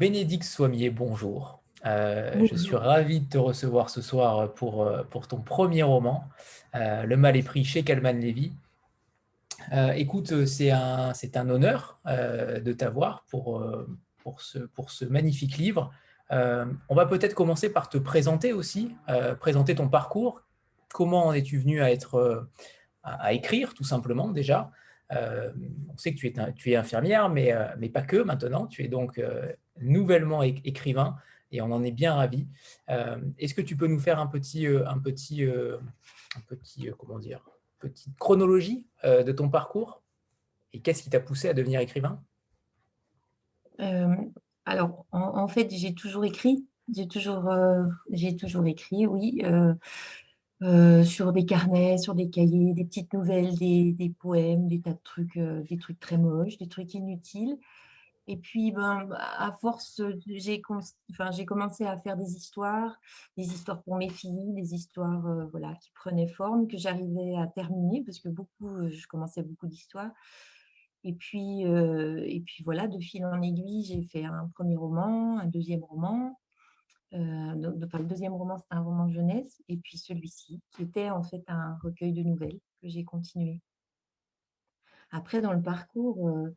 Bénédicte Soimier, bonjour. Euh, je suis ravi de te recevoir ce soir pour, euh, pour ton premier roman, Le mal est pris chez Calman Lévy. écoute, c'est un, un honneur de t'avoir pour, pour, ce, pour ce magnifique livre. on va peut-être commencer par te présenter aussi, présenter ton parcours. Comment en es-tu venu à, être, à écrire, tout simplement, déjà? Euh, on sait que tu es, tu es infirmière, mais, euh, mais pas que maintenant. Tu es donc euh, nouvellement écrivain et on en est bien ravis. Est-ce que tu peux nous faire un petit, un petit, un petit comment dire, petite chronologie de ton parcours? Et qu'est-ce qui t'a poussé à devenir écrivain? Alors, en, fait, j'ai toujours écrit. J'ai toujours, toujours écrit, oui. Euh, sur des carnets, sur des cahiers, des petites nouvelles, des, poèmes, des tas de trucs, euh, des trucs très moches, des trucs inutiles. Et puis, ben, à force, j'ai enfin, commencé à faire des histoires, des histoires pour mes filles, des histoires euh, voilà, qui prenaient forme, que j'arrivais à terminer, parce que beaucoup, je commençais beaucoup d'histoires. Et puis, et puis voilà, de fil en aiguille, j'ai fait un premier roman, un deuxième roman, euh, le deuxième roman, c'est un roman jeunesse, et puis celui-ci, qui était en fait un recueil de nouvelles que j'ai continué. Après, dans le parcours, euh,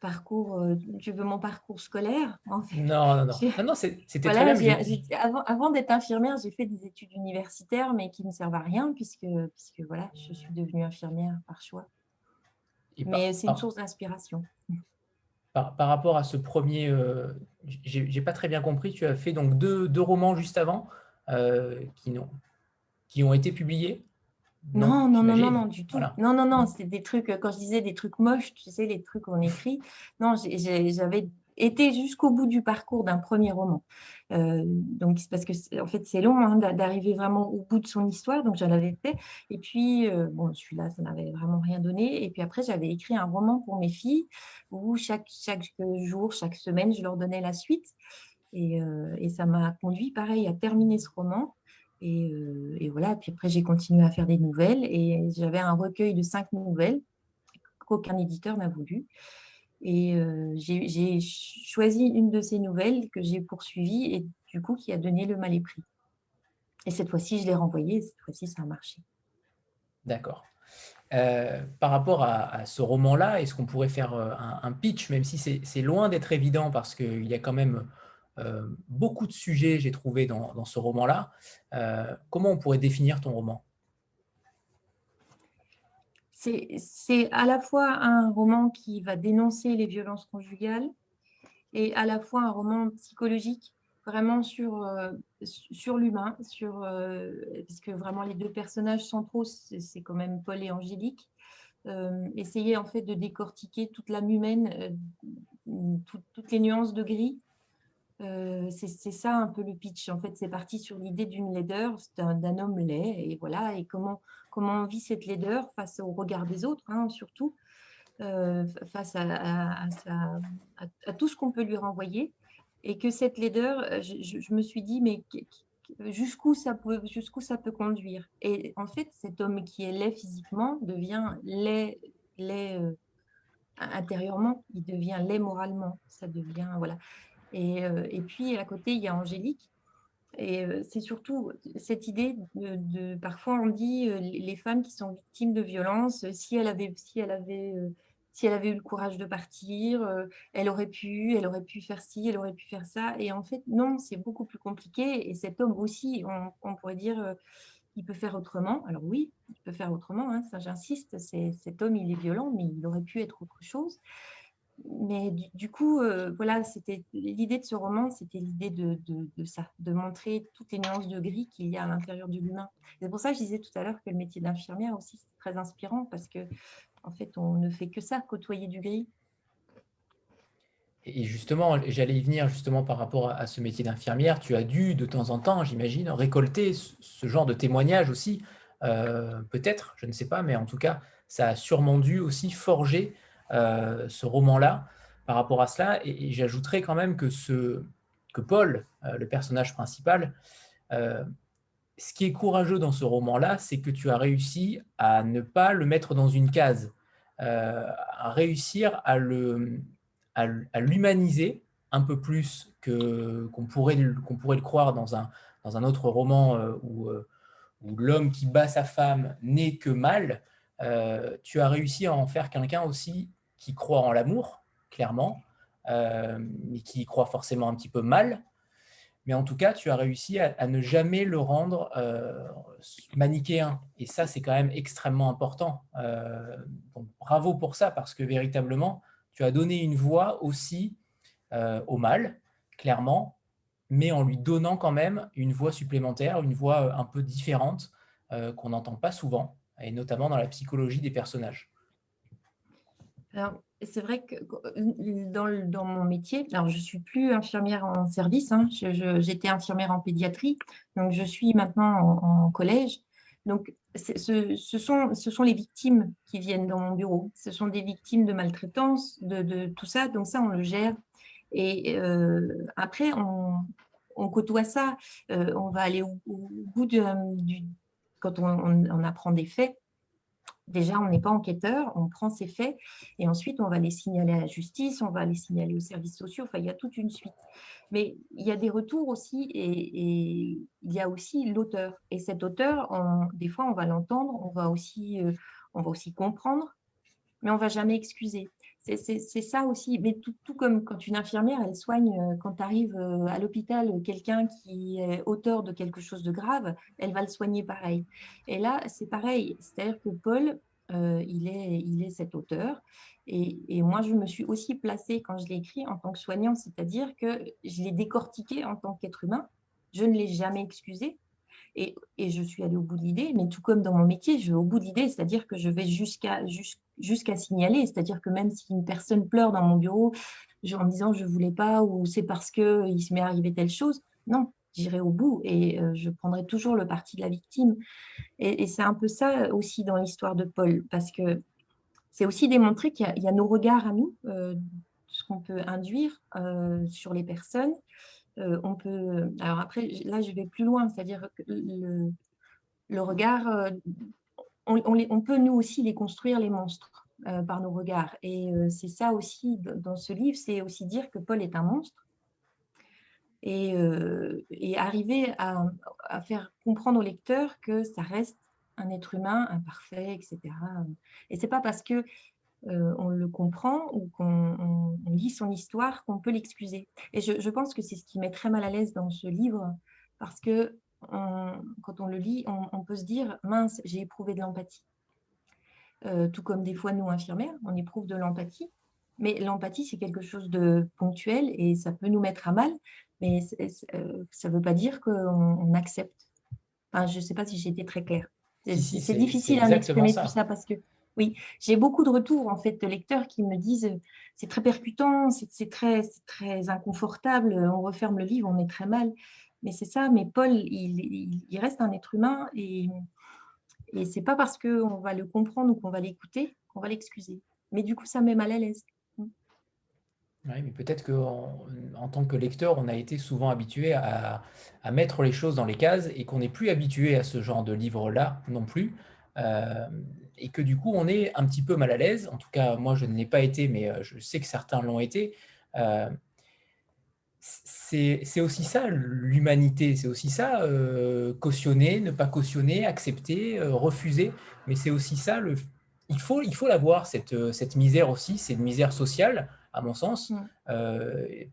parcours euh, tu veux mon parcours scolaire en fait? Non, non, non. non, non c'était très bien. Avant, avant d'être infirmière, j'ai fait des études universitaires, mais qui ne servent à rien, puisque, puisque voilà, je suis devenue infirmière par choix. mais c'est une source d'inspiration par, rapport à ce premier, euh, j'ai pas très bien compris, tu as fait donc deux, deux romans juste avant euh, qui, ont, qui ont été publiés? Non, non, non, non, non, du tout. Non, non, non, c'était des trucs, quand je disais des trucs moches, tu sais, les trucs qu'on écrit. Non, j'avais été jusqu'au bout du parcours d'un premier roman. Euh, donc, c'est parce que, en fait, c'est long hein, d'arriver vraiment au bout de son histoire, donc j'en avais fait. Et puis, euh, bon, celui-là, ça n'avait vraiment rien donné. Et puis après, j'avais écrit un roman pour mes filles où chaque, chaque jour, chaque semaine, je leur donnais la suite. Et, euh, et ça m'a conduit, pareil, à terminer ce roman. Et, et voilà, puis après, j'ai continué à faire des nouvelles. Et j'avais un recueil de cinq nouvelles qu'aucun éditeur n'a voulu. Et j'ai choisi une de ces nouvelles que j'ai poursuivie et du coup qui a donné le mal épris. Et cette fois-ci, je l'ai renvoyée et cette fois-ci, ça a marché. D'accord. par rapport à, ce roman-là, est-ce qu'on pourrait faire un, pitch, même si c'est loin d'être évident parce qu'il y a quand même beaucoup de sujets, j'ai trouvé, dans, ce roman-là. comment on pourrait définir ton roman? C'est à la fois un roman qui va dénoncer les violences conjugales et à la fois un roman psychologique vraiment sur, euh, sur l'humain, euh, puisque vraiment les deux personnages centraux, c'est quand même Paul et Angélique. Euh, essayer en fait de décortiquer toute l'âme humaine, toutes les nuances de gris. C'est ça un peu le pitch. En fait, c'est parti sur l'idée d'une laideur, d'un homme laid, et voilà, et comment comment on vit cette laideur face au regard des autres, hein, surtout, euh, face à, tout ce qu'on peut lui renvoyer. Et que cette laideur, euh, je, me suis dit, mais jusqu'où ça, peut, ça peut conduire? Et en fait, cet homme qui est laid physiquement devient laid, laid euh, intérieurement, il devient laid moralement. Ça devient, voilà. Et, et puis, à côté, il y a Angélique et c'est surtout cette idée de, parfois on dit les femmes qui sont victimes de violences, si elle avait, si elle avait, si elle avait eu le courage de partir, elle aurait pu, elle aurait pu faire ci, elle aurait pu faire ça. Et en fait, non, c'est beaucoup plus compliqué. Et cet homme aussi, on, pourrait dire, il peut faire autrement. Alors oui, il peut faire autrement. Hein, ça, j'insiste. Cet homme, il est violent, mais il aurait pu être autre chose mais du, coup, euh, voilà, c'était l'idée de ce roman, c'était l'idée de, ça, de montrer toutes les nuances de gris qu'il y a à l'intérieur de l'humain. C'est pour ça que je disais tout à l'heure que le métier d'infirmière aussi, c'est très inspirant parce que, en fait, on ne fait que ça, côtoyer du gris. Et justement, j'allais y venir justement par rapport à ce métier d'infirmière. Tu as dû de temps en temps, j'imagine, récolter ce genre de témoignages aussi. Euh, peut-être, je ne sais pas, mais en tout cas, ça a sûrement dû aussi forger ce roman-là par rapport à cela. Et, j'ajouterais quand même que, ce, que Paul, euh, le personnage principal, euh, ce qui est courageux dans ce roman-là, c'est que tu as réussi à ne pas le mettre dans une case, à réussir à l'humaniser un peu plus qu'on pourrait, qu'on pourrait le croire dans un, dans un autre roman où, où l'homme qui bat sa femme n'est que mal, tu as réussi à en faire quelqu'un aussi qui croit en l'amour, clairement, mais qui y croit forcément un petit peu mal, mais en tout cas, tu as réussi à, ne jamais le rendre euh, manichéen. Et ça, c'est quand même extrêmement important. Euh, bravo pour ça, parce que véritablement, tu as donné une voix aussi euh, au mal, clairement, mais en lui donnant quand même une voix supplémentaire, une voix un peu différente, qu'on n'entend pas souvent, et notamment dans la psychologie des personnages. C'est vrai que dans, mon métier, alors je suis plus infirmière en service, hein, j'étais infirmière en pédiatrie, donc je suis maintenant en, collège. Donc, ce, ce, sont, ce sont les victimes qui viennent dans mon bureau. Ce sont des victimes de maltraitance, de, de tout ça. Donc ça, on le gère. Et euh, après, on, on, côtoie ça. Euh, on va aller au, bout du... Quand on, on apprend des faits, Déjà, on n'est pas enquêteur, on prend ces faits et ensuite on va les signaler à la justice, on va les signaler aux services sociaux, enfin il y a toute une suite. Mais il y a des retours aussi et, il y a aussi l'auteur. Et cet auteur, des fois on va l'entendre, on, va aussi, euh, on va aussi comprendre, mais on va jamais excuser. C'est ça aussi, mais tout, comme quand une infirmière, elle soigne, euh, quand arrive euh, à l'hôpital quelqu'un qui est auteur de quelque chose de grave, elle va le soigner pareil. Et là, c'est pareil, c'est-à-dire que Paul, euh, il, est, il est cet auteur. Et, moi, je me suis aussi placée quand je l'ai écrit en tant que soignante, c'est-à-dire que je l'ai décortiqué en tant qu'être humain. Je ne l'ai jamais excusé. Et, je suis allée au bout de l'idée, mais tout comme dans mon métier, je vais au bout de l'idée, c'est-à-dire que je vais jusqu'à jusqu'à signaler. C'est-à-dire que même si une personne pleure dans mon bureau en disant je ne voulais pas ou c'est parce qu'il se m'est arrivé telle chose, non, j'irai au bout et euh, je prendrai toujours le parti de la victime. Et, c'est un peu ça aussi dans l'histoire de Paul, parce que c'est aussi démontrer qu'il y, a nos regards à nous, euh, ce qu'on peut induire euh, sur les personnes. on peut, alors après, là, je vais plus loin, c'est-à-dire le regard on, peut nous aussi les construire, les monstres, euh, par nos regards. Et euh, c'est ça aussi, dans ce livre, c'est aussi dire que Paul est un monstre. Et, euh, arriver à, faire comprendre au lecteur que ça reste un être humain imparfait, etc. Et c'est pas parce que on le comprend ou qu'on lit son histoire qu'on peut l'excuser. Et je, je, pense que c'est ce qui met très mal à l'aise dans ce livre, parce que quand on le lit, on, peut se dire, mince, j'ai éprouvé de l'empathie. Euh, tout comme des fois, nous, infirmières, on éprouve de l'empathie. Mais l'empathie, c'est quelque chose de ponctuel et ça peut nous mettre à mal, mais euh, ça ne veut pas dire qu'on accepte. Enfin, je ne sais pas si j'ai été très claire. c'est difficile à m'exprimer tout ça parce que, oui, j'ai beaucoup de retours en fait de lecteurs qui me disent c'est très percutant, c'est très, très inconfortable, on referme le livre, on est très mal. Mais c'est ça, mais Paul, il, reste un être humain et, et c'est pas parce qu'on va le comprendre ou qu'on va l'écouter qu'on va l'excuser. Mais du coup, ça met mal à l'aise. Oui, mais peut-être qu'en en tant que lecteur, on a été souvent habitué à, mettre les choses dans les cases et qu'on n'est plus habitué à ce genre de livre-là non plus. Euh, et que du coup, on est un petit peu mal à l'aise. En tout cas, moi, je ne l'ai pas été, mais euh, je sais que certains l'ont été. Euh, c'est aussi ça l'humanité, c'est aussi ça euh, cautionner, ne pas cautionner, accepter, euh, refuser. Mais c'est aussi ça, le, il faut il faut l'avoir cette, euh, cette misère aussi, c'est une misère sociale à mon sens.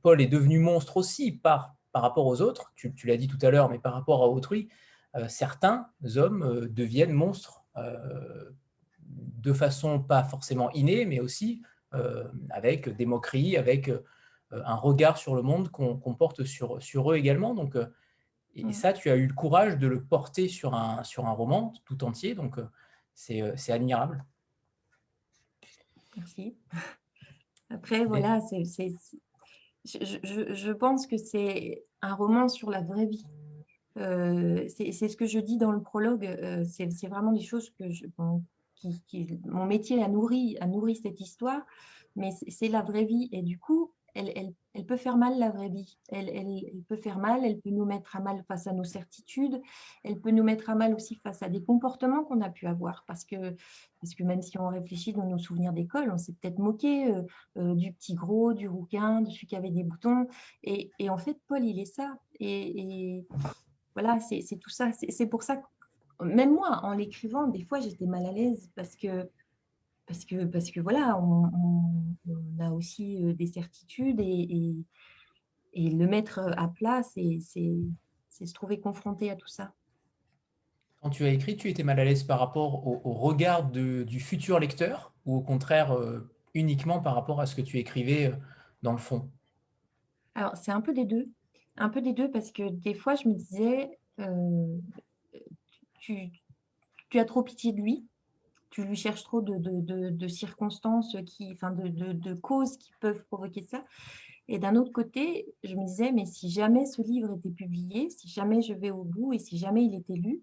Paul est devenu monstre aussi par par rapport aux autres. Tu, l'as dit tout à l'heure, mais par rapport à autrui, certains hommes deviennent monstres de façon pas forcément innée, mais aussi avec des moqueries, avec un regard sur le monde qu'on porte sur, sur eux également. Donc, euh, et, mm. ça, tu as eu le courage de le porter sur un, sur un roman tout entier. Donc, euh, c'est admirable. Merci. Après, voilà, c'est, je, je, je, pense que c'est un roman sur la vraie vie. c'est ce que je dis dans le prologue. c'est vraiment des choses que je, qui, mon métier a nourri, a nourri cette histoire, mais c'est la vraie vie. Et du coup, elle, peut faire mal la vraie vie. Elle, peut faire mal, elle peut nous mettre à mal face à nos certitudes, elle peut nous mettre à mal aussi face à des comportements qu'on a pu avoir. Parce que, parce que même si on réfléchit dans nos souvenirs d'école, on s'est peut-être moqué euh, euh, du petit gros, du rouquin, de celui qui avait des boutons. Et, et en fait, Paul, il est ça. Et, et voilà, c'est tout ça. C'est pour ça que même moi, en l'écrivant, des fois, j'étais mal à l'aise parce que parce que, parce que voilà, on, a aussi euh, des certitudes et, et, le mettre à plat, c'est se trouver confronté à tout ça. Quand tu as écrit, tu étais mal à l'aise par rapport au, regard du futur lecteur ou au contraire euh, uniquement par rapport à ce que tu écrivais euh, dans le fond? Alors, c'est un peu des deux. Un peu des deux parce que des fois, je me disais, tu, tu as trop pitié de lui tu lui cherches trop de, circonstances, qui, enfin de, causes qui peuvent provoquer ça. Et d'un autre côté, je me disais, mais si jamais ce livre était publié, si jamais je vais au bout et si jamais il était lu,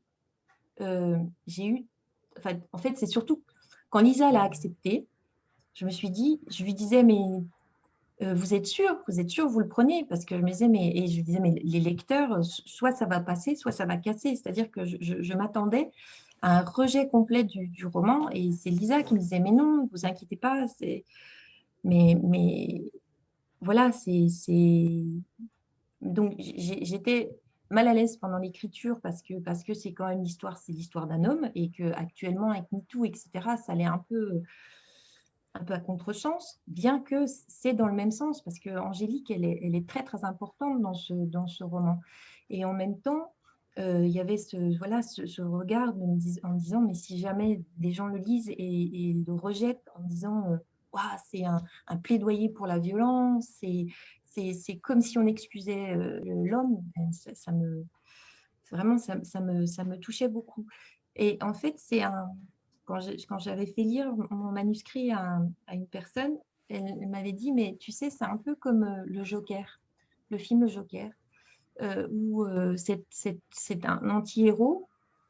euh, j'ai eu, en fait, c'est surtout quand Lisa l'a accepté, je me suis dit, je lui disais, mais euh, vous êtes sûr, vous êtes sûr, vous le prenez? Parce que je me disais, mais, et je disais, mais les lecteurs, soit ça va passer, soit ça va casser. C'est-à-dire que je m'attendais un rejet complet du, roman. Et c'est Lisa qui me disait, mais non, vous inquiétez pas. Mais, mais voilà, c'est... Donc j'étais mal à l'aise pendant l'écriture parce que parce que c'est quand même l'histoire, c'est l'histoire d'un homme et que actuellement avec MeToo, etc., ça allait un peu un peu à contresens, bien que c'est dans le même sens, parce que Angélique, elle est, elle est, très très importante dans ce, dans ce roman. Et en même temps, euh, il y avait ce, voilà, ce, regard en disant, mais si jamais des gens le lisent et, le rejettent en disant, euh, c'est un, plaidoyer pour la violence, c'est comme si on excusait euh, l'homme, ben, ça, me, vraiment, ça, me, ça me touchait beaucoup. Et en fait, c'est un, quand j'avais fait lire mon manuscrit à, à une personne, elle m'avait dit, mais tu sais, c'est un peu comme le Joker, le film Joker. Euh, où euh, c'est un anti-héros.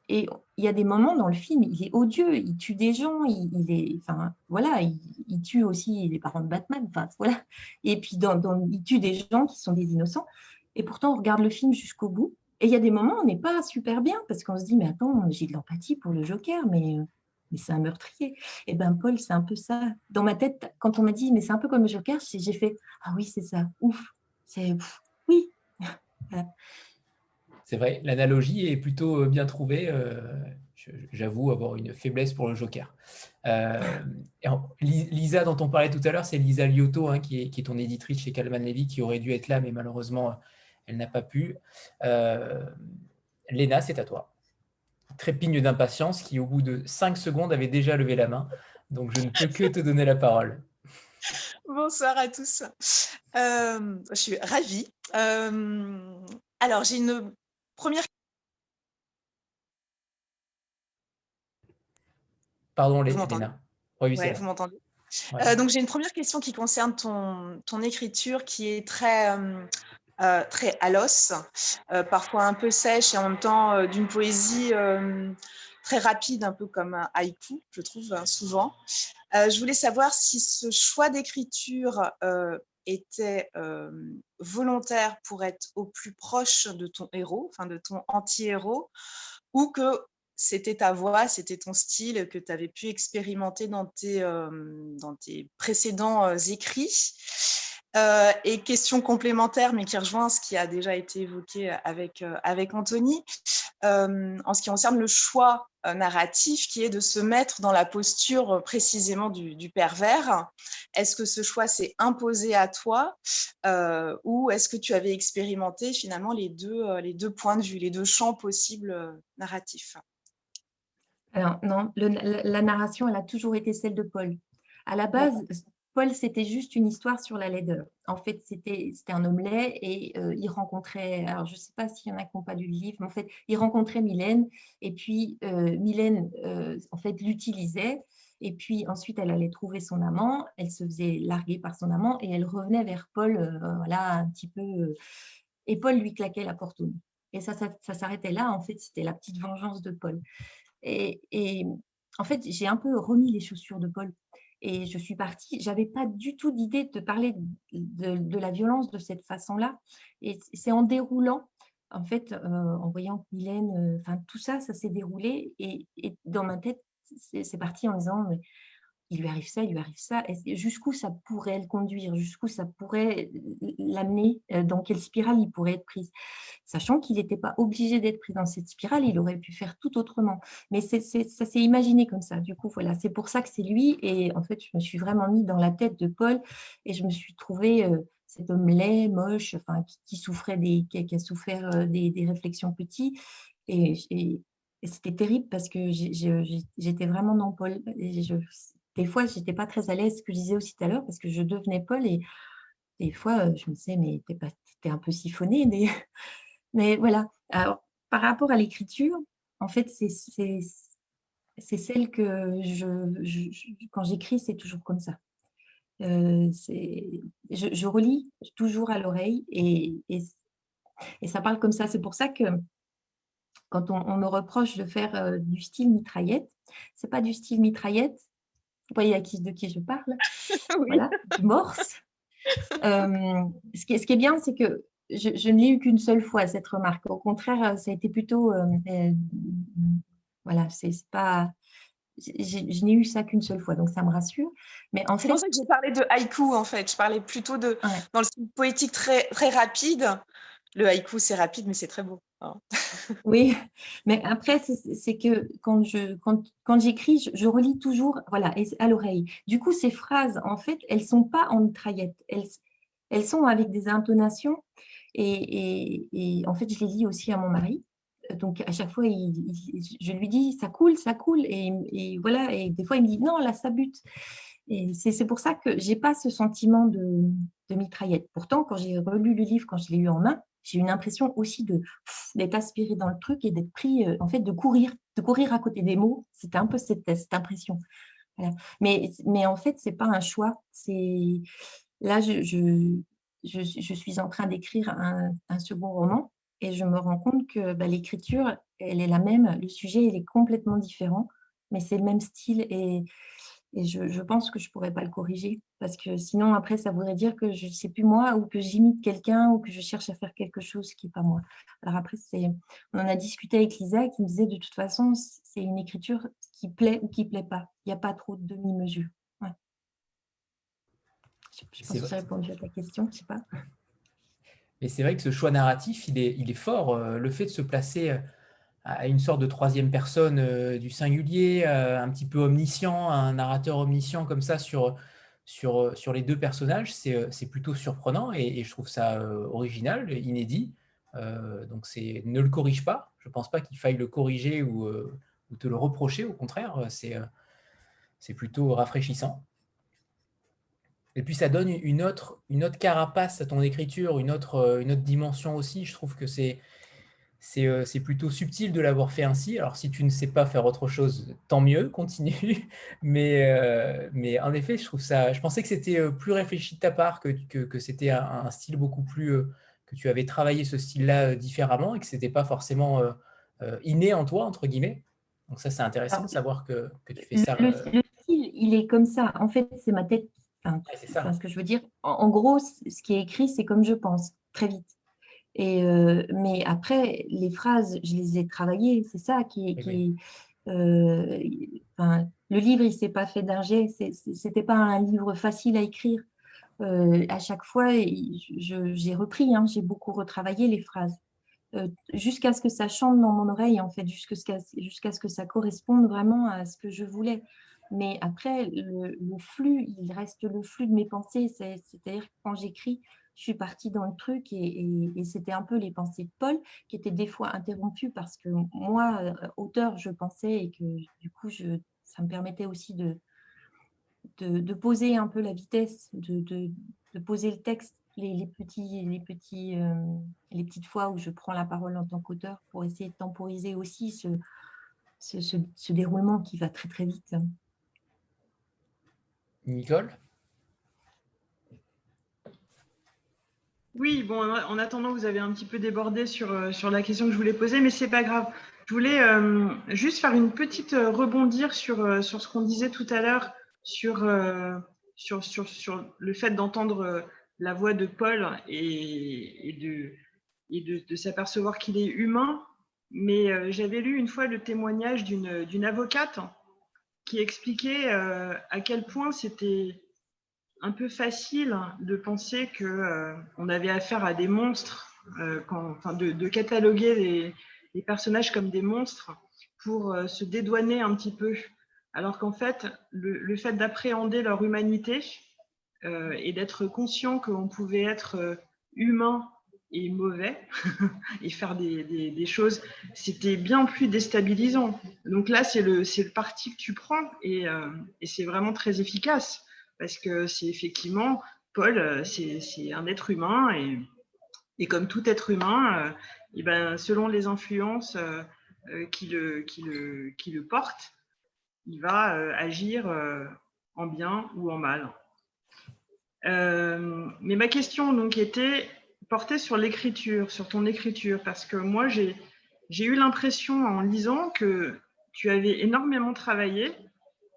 Et il y a des moments dans le film, il est odieux, il tue des gens, il, est, enfin voilà, il, tue aussi les parents de Batman, enfin voilà. Et puis dans, il tue des gens qui sont des innocents. Et pourtant, on regarde le film jusqu'au bout. Et il y a des moments on n'est pas super bien parce qu'on se dit, mais attends, j'ai de l'empathie pour le Joker, mais, mais c'est un meurtrier. Et ben Paul, c'est un peu ça. Dans ma tête, quand on m'a dit, mais c'est un peu comme le Joker, j'ai fait, ah oui, c'est ça, ouf, c'est oui, c'est vrai, l'analogie est plutôt euh, bien trouvée. Euh, j'avoue avoir une faiblesse pour le Joker. Euh, Lisa, dont on parlait tout à l'heure, c'est Lisa Liotto, hein, qui, est, ton éditrice chez Calman Levy, qui aurait dû être là, mais malheureusement, elle n'a pas pu. Léna, c'est à toi. Trépigne d'impatience, qui au bout de 5 secondes avait déjà levé la main. Donc, je ne peux que te donner la parole. Bonsoir à tous. je suis ravie. alors, j'ai une première. Pardon, les vous Oui, vous m'entendez? donc, j'ai une première question qui concerne ton, ton écriture qui est très. très à l'os, parfois un peu sèche et en même temps d'une poésie très rapide, un peu comme un haïku, je trouve hein, souvent. Euh, je voulais savoir si ce choix d'écriture euh, était euh, volontaire pour être au plus proche de ton héros, enfin de ton anti-héros, ou que c'était ta voix, c'était ton style que tu avais pu expérimenter dans tes, dans tes précédents écrits. Et question complémentaire, mais qui rejoint ce qui a déjà été évoqué avec, avec Anthony, en ce qui concerne le choix narratif qui est de se mettre dans la posture euh, précisément du, pervers. Est-ce que ce choix s'est imposé à toi euh, ou est-ce que tu avais expérimenté finalement les deux, euh, les deux points de vue, les deux champs possibles narratifs? Alors non, la, narration, elle a toujours été celle de Paul. À la base, Paul, c'était juste une histoire sur la laideur. En fait, c'était un homme et euh, il rencontrait, alors je ne sais pas s'il y en a qui n'ont pas lu le livre, mais en fait, il rencontrait Mylène et puis euh, Mylène, euh, en fait, l'utilisait. Et puis ensuite, elle allait trouver son amant, elle se faisait larguer par son amant et elle revenait vers Paul, voilà, un petit peu. et Paul lui claquait la porte au nez. Et ça, ça, s'arrêtait là. En fait, c'était la petite vengeance de Paul. Et, et en fait, j'ai un peu remis les chaussures de Paul Et je suis partie, j'avais pas du tout d'idée de parler de, la violence de cette façon-là. Et c'est en déroulant, en fait, euh, en voyant Mylène, euh, enfin tout ça, ça s'est déroulé. Et, et, dans ma tête, c'est parti en disant, il lui arrive ça, il lui arrive ça. Jusqu'où ça pourrait le conduire? Jusqu'où ça pourrait l'amener euh, Dans quelle spirale il pourrait être pris? Sachant qu'il n'était pas obligé d'être pris dans cette spirale, il aurait pu faire tout autrement. Mais ça s'est imaginé comme ça. Du coup, voilà, c'est pour ça que c'est lui. Et en fait, je me suis vraiment mis dans la tête de Paul et je me suis trouvé euh, cet homme laid, moche, enfin, qui, souffrait des, qui, a souffert euh, des, réflexions petites. Et, c'était terrible parce que j'étais vraiment dans Paul. Des fois, je n'étais pas très à l'aise, ce que je disais aussi tout à l'heure, parce que je devenais Paul et des fois, euh, je me disais, mais tu es, un peu siphonné. Mais, mais voilà. Alors, par rapport à l'écriture, en fait, c'est celle que je, quand j'écris, c'est toujours comme ça. Euh, je, je, relis toujours à l'oreille et, et, ça parle comme ça. C'est pour ça que quand on, me reproche de faire euh, du style mitraillette, c'est pas du style mitraillette, vous voyez à qui, de qui je parle, voilà, du morse. Euh, ce, qui est, ce, qui est, bien, c'est que je, je ne l'ai eu qu'une seule fois, cette remarque. Au contraire, ça a été plutôt... Euh, euh, voilà, c'est pas... Je, n'ai eu ça qu'une seule fois, donc ça me rassure. Mais en fait, c'est pour ça que j'ai parlé de haïku, en fait. Je parlais plutôt de dans le style poétique très, très rapide. Le haïku, c'est rapide, mais c'est très beau. Hein. oui, mais après, c'est que quand je quand, quand j'écris, je, relis toujours voilà, à l'oreille. Du coup, ces phrases, en fait, elles ne sont pas en mitraillette. Elles, elles sont avec des intonations. Et, et, en fait, je les lis aussi à mon mari. Donc, à chaque fois, je lui dis, ça coule, ça coule. Et, et, voilà, et des fois, il me dit, non, là, ça bute. Et c'est pour ça que je n'ai pas ce sentiment de, de mitraillette. Pourtant, quand j'ai relu le livre, quand je l'ai eu en main, j'ai une impression aussi d'être aspiré dans le truc et d'être pris, euh, en fait, de courir, de courir à côté des mots. C'était un peu cette, cette impression. Mais, mais en fait, c'est pas un choix. C'est là, je, je, je, suis en train d'écrire un, un, second roman et je me rends compte que bah, l'écriture, elle est la même, le sujet, il est complètement différent, mais c'est le même style et et je, pense que je ne pourrais pas le corriger parce que sinon, après, ça voudrait dire que je ne sais plus moi ou que j'imite quelqu'un ou que je cherche à faire quelque chose qui n'est pas moi. Alors après, on en a discuté avec Lisa qui me disait de toute façon, c'est une écriture qui plaît ou qui ne plaît pas. Il n'y a pas trop de demi-mesure. Je, pense que j'ai répondu à ta question, je ne sais pas. Mais c'est vrai que ce choix narratif, il est, il est fort. Euh, le fait de se placer euh, à une sorte de troisième personne euh, du singulier, euh, un petit peu omniscient, un narrateur omniscient comme ça sur, sur, sur les deux personnages, c'est euh, plutôt surprenant et, je trouve ça original, inédit. donc c'est ne le corrige pas. Je ne pense pas qu'il faille le corriger ou, ou, te le reprocher. Au contraire, c'est plutôt rafraîchissant. Et puis ça donne une autre, une autre carapace à ton écriture, une autre, une autre dimension aussi. Je trouve que c'est euh, c'est plutôt subtil de l'avoir fait ainsi. Alors, si tu ne sais pas faire autre chose, tant mieux, continue. Mais, euh, mais en effet, je trouve ça. Je pensais que c'était euh, plus réfléchi de ta part, que, que, c'était un, style beaucoup plus. que tu avais travaillé ce style-là différemment et que ce n'était pas forcément inné en toi, entre guillemets. Donc, ça, c'est intéressant de savoir que, que, tu fais ça. Le, style, il est comme ça. En fait, c'est ma tête. c'est ça. ce que je veux dire? en gros, ce qui est écrit, c'est comme je pense, très vite. Et, euh, mais après, les phrases, je les ai travaillées, c'est ça qui, qui euh, le livre, il ne s'est pas fait d'un jet, ce n'était pas un livre facile à écrire. Euh, à chaque fois, j'ai repris, hein, j'ai beaucoup retravaillé les phrases, jusqu'à ce que ça chante dans mon oreille, en fait, jusqu'à jusqu'à ce que ça corresponde vraiment à ce que je voulais. Mais après, le, le flux, il reste le flux de mes pensées, c'est-à-dire quand j'écris, je suis partie dans le truc et, c'était un peu les pensées de Paul qui étaient des fois interrompues parce que moi, euh, auteur, je pensais et que du coup, je, ça me permettait aussi de, de, poser un peu la vitesse, de, de poser le texte, les, petits, les, petits, euh, les petites fois où je prends la parole en tant qu'auteur pour essayer de temporiser aussi ce, ce, ce déroulement qui va très très vite. Nicole? Oui, bon, en attendant, vous avez un petit peu débordé sur, euh, sur la question que je voulais poser, mais c'est pas grave. Je voulais euh, juste faire une petite euh, rebondir sur, sur ce qu'on disait tout à l'heure sur, sur, sur, sur, le fait d'entendre la voix de Paul et, de, et de, de s'apercevoir qu'il est humain. Mais j'avais lu une fois le témoignage d'une avocate qui expliquait à quel point c'était un peu facile de penser que euh, on avait affaire à des monstres, euh, enfin de, cataloguer les, personnages comme des monstres pour euh, se dédouaner un petit peu. Alors qu'en fait, le, fait d'appréhender leur humanité et d'être conscient qu'on pouvait être humain et mauvais et faire des, choses, c'était bien plus déstabilisant. Donc là, c'est le, parti que tu prends et c'est vraiment très efficace parce que c'est effectivement, Paul, euh, c'est un être humain et, comme tout être humain, euh, ben, selon les influences euh, qui le portent, il va agir en bien ou en mal. mais ma question donc était portée sur l'écriture, sur ton écriture, parce que moi j'ai eu l'impression en lisant que tu avais énormément travaillé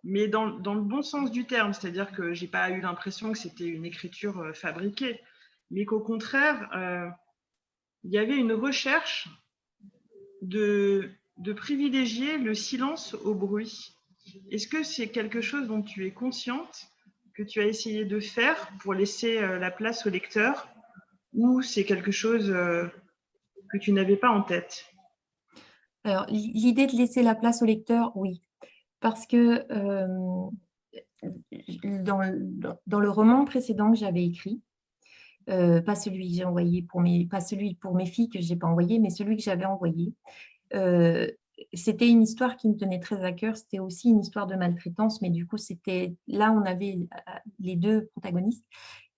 mais dans, le bon sens du terme, c'est-à-dire que j'ai pas eu l'impression que c'était une écriture euh, fabriquée, mais qu'au contraire, euh, il y avait une recherche de, de privilégier le silence au bruit. Est-ce que c'est quelque chose dont tu es consciente, que tu as essayé de faire pour laisser euh, la place au lecteur, ou c'est quelque chose que tu n'avais pas en tête? Alors, l'idée de laisser la place au lecteur, oui parce que euh, dans, le roman précédent que j'avais écrit, euh, pas celui que j'ai envoyé pour mes, pas celui pour mes filles que je n'ai pas envoyé, mais celui que j'avais envoyé, euh, c'était une histoire qui me tenait très à cœur. C'était aussi une histoire de maltraitance, mais du coup, c'était là on avait les deux protagonistes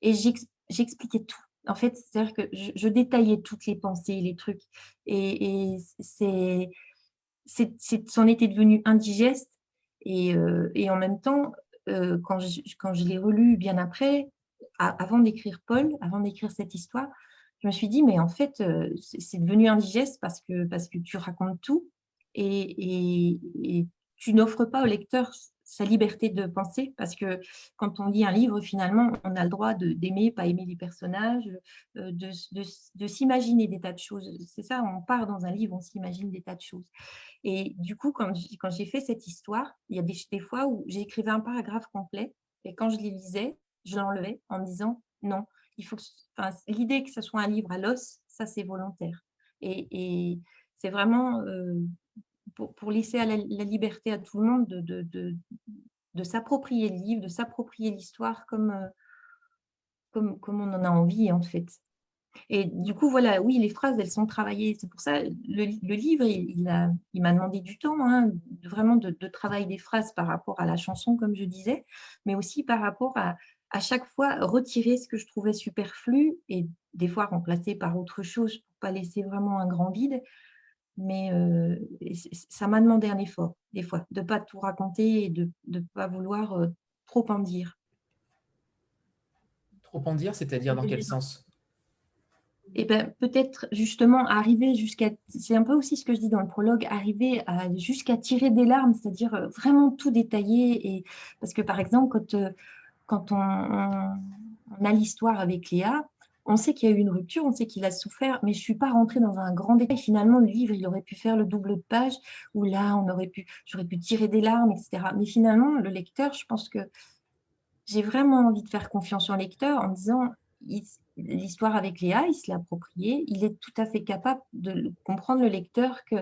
et j'expliquais tout. En fait, c'est-à-dire que je, détaillais toutes les pensées, les trucs, et, et c'est, c'en était devenu indigeste euh, et, en même temps, euh, quand je, l'ai relu bien après, avant d'écrire Paul, avant d'écrire cette histoire, je me suis dit, mais en fait, euh, c'est devenu indigeste parce que, parce que tu racontes tout et, et tu n'offres pas au lecteur sa liberté de penser, parce que quand on lit un livre, finalement, on a le droit d'aimer, pas aimer les personnages, euh, de, de, s'imaginer des tas de choses. C'est ça, on part dans un livre, on s'imagine des tas de choses. Et du coup, quand j'ai fait cette histoire, il y a des, des fois où j'écrivais un paragraphe complet, et quand je les lisais, je l'enlevais en me disant non, il faut l'idée que ce soit un livre à l'os, ça c'est volontaire. Et, et c'est vraiment euh, pour, laisser la, liberté à tout le monde de, s'approprier le livre, de s'approprier l'histoire comme, euh, comme, comme on en a envie, en fait. Et du coup, voilà, oui, les phrases, elles sont travaillées. C'est pour ça, le, le livre, il, m'a il demandé du temps, hein, vraiment de, de travailler des phrases par rapport à la chanson, comme je disais, mais aussi par rapport à, à chaque fois retirer ce que je trouvais superflu et des fois remplacer par autre chose pour pas laisser vraiment un grand vide mais ça m'a demandé un effort, des fois, de ne pas tout raconter et de ne pas vouloir trop en dire. Trop en dire, c'est-à-dire dans quel sens? Eh ben, peut-être justement arriver jusqu'à, c'est un peu aussi ce que je dis dans le prologue, arriver à jusqu'à tirer des larmes, c'est-à-dire vraiment tout détailler. Et, parce que par exemple, quand, quand on a l'histoire avec Léa, on sait qu'il y a eu une rupture, on sait qu'il a souffert, mais je ne suis pas rentrée dans un grand détail. Finalement, le livre, il aurait pu faire le double de page, où là, on aurait pu, j'aurais pu tirer des larmes, etc. Mais finalement, le lecteur, je pense que j'ai vraiment envie de faire confiance au lecteur en disant, l'histoire avec Léa, il se l'a appropriée, il est tout à fait capable de comprendre le lecteur que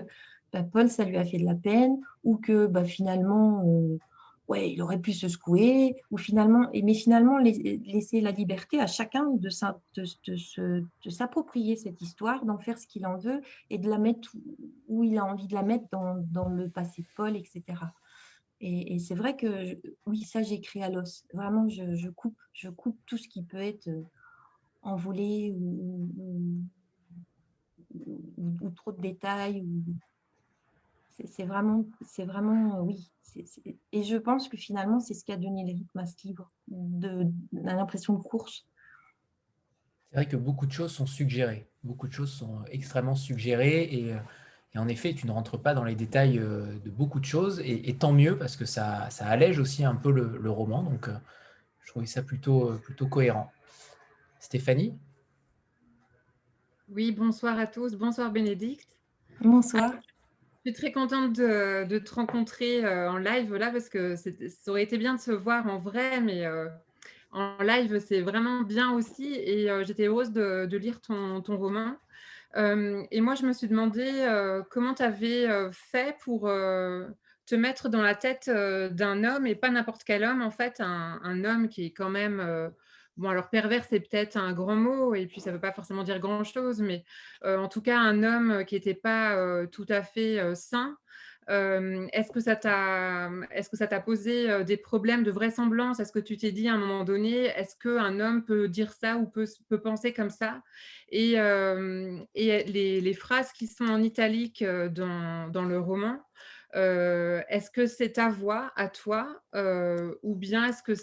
bah, Paul, ça lui a fait de la peine, ou que bah, finalement... Euh, ouais, il aurait pu se secouer, ou finalement, mais finalement laisser la liberté à chacun de, s'approprier cette histoire, d'en faire ce qu'il en veut et de la mettre où il a envie de la mettre dans, le passé de Paul, etc. Et, c'est vrai que oui, ça j'écris à l'os. Vraiment, je, coupe, je coupe tout ce qui peut être euh, envolé ou, ou trop de détails. C'est vraiment, c'est vraiment, oui, et je pense que finalement, c'est ce qui a donné le rythme à ce livre, de, l'impression de course. C'est vrai que beaucoup de choses sont suggérées. Beaucoup de choses sont extrêmement suggérées et, Et en effet, tu ne rentres pas dans les détails de beaucoup de choses, et, tant mieux parce que ça, ça, allège aussi un peu le, roman. Donc, je trouvais ça plutôt, plutôt cohérent. Stéphanie? Oui, bonsoir à tous. Bonsoir Bénédicte. Bonsoir. Je suis très contente de, te rencontrer en live là parce que ça aurait été bien de se voir en vrai, mais en live, c'est vraiment bien aussi. Et j'étais heureuse de, lire ton, ton roman. et moi, je me suis demandé comment tu avais fait pour te mettre dans la tête d'un homme, et pas n'importe quel homme, en fait, un, homme qui est quand même... Bon, alors pervers, c'est peut-être un grand mot, et puis ça ne veut pas forcément dire grand-chose, mais en tout cas, un homme qui n'était pas tout à fait sain, est-ce que ça t'a est-ce que ça t'a posé des problèmes de vraisemblance? Est-ce que tu t'es dit à un moment donné, est-ce qu'un homme peut dire ça ou peut, peut penser comme ça? Et, et les, les, phrases qui sont en italique dans, dans le roman, est-ce que c'est ta voix à toi ou bien est-ce que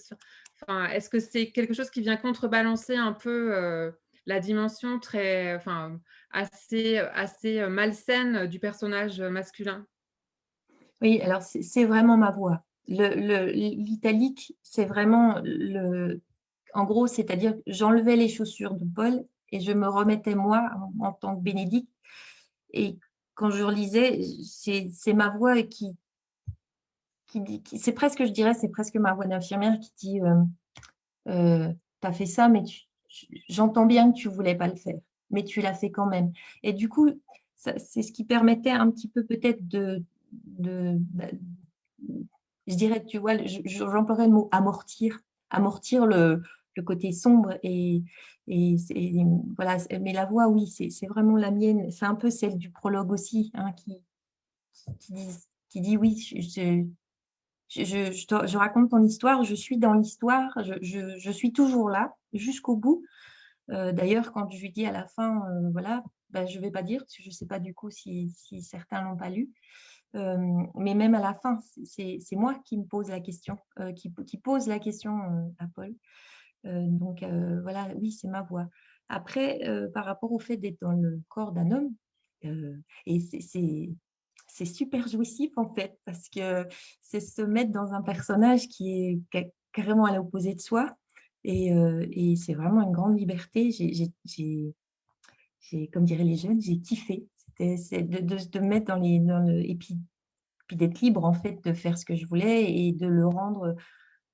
est-ce que c'est quelque chose qui vient contrebalancer un peu la dimension très enfin assez assez malsaine du personnage masculin? Oui, alors c'est vraiment ma voix. L'italique, c'est vraiment le. En gros, c'est-à-dire j'enlevais les chaussures de Paul et je me remettais moi en, tant que Bénédicte. Et quand je relisais, c'est ma voix qui, c'est presque, je dirais, c'est presque ma voix d'infirmière qui dit euh, euh, Tu as fait ça, mais j'entends bien que tu ne voulais pas le faire, mais tu l'as fait quand même. Et du coup, c'est ce qui permettait un petit peu peut-être de, bah, je dirais, tu vois, j'emploierais le mot amortir, amortir le, côté sombre et, et, voilà. Mais la voix, oui, c'est vraiment la mienne. C'est un peu celle du prologue aussi, hein, qui, qui, dit, qui dit oui, je, je, raconte ton histoire, je suis dans l'histoire, je, suis toujours là jusqu'au bout. Euh, d'ailleurs, quand je lui dis à la fin, euh, voilà, ben, je ne vais pas dire, je ne sais pas du coup si, si certains l'ont pas lu mais même à la fin, c'est moi qui me pose la question, qui, pose la question à Paul. donc voilà, oui, c'est ma voix. Après, par rapport au fait d'être dans le corps d'un homme, et c'est super jouissif en fait, parce que c'est se mettre dans un personnage qui est carrément à l'opposé de soi. Et, et c'est vraiment une grande liberté. J'ai, comme diraient les jeunes, j'ai kiffé c'est de, de, mettre dans les. Dans le, et puis, puis d'être libre, en fait, de faire ce que je voulais et de le rendre.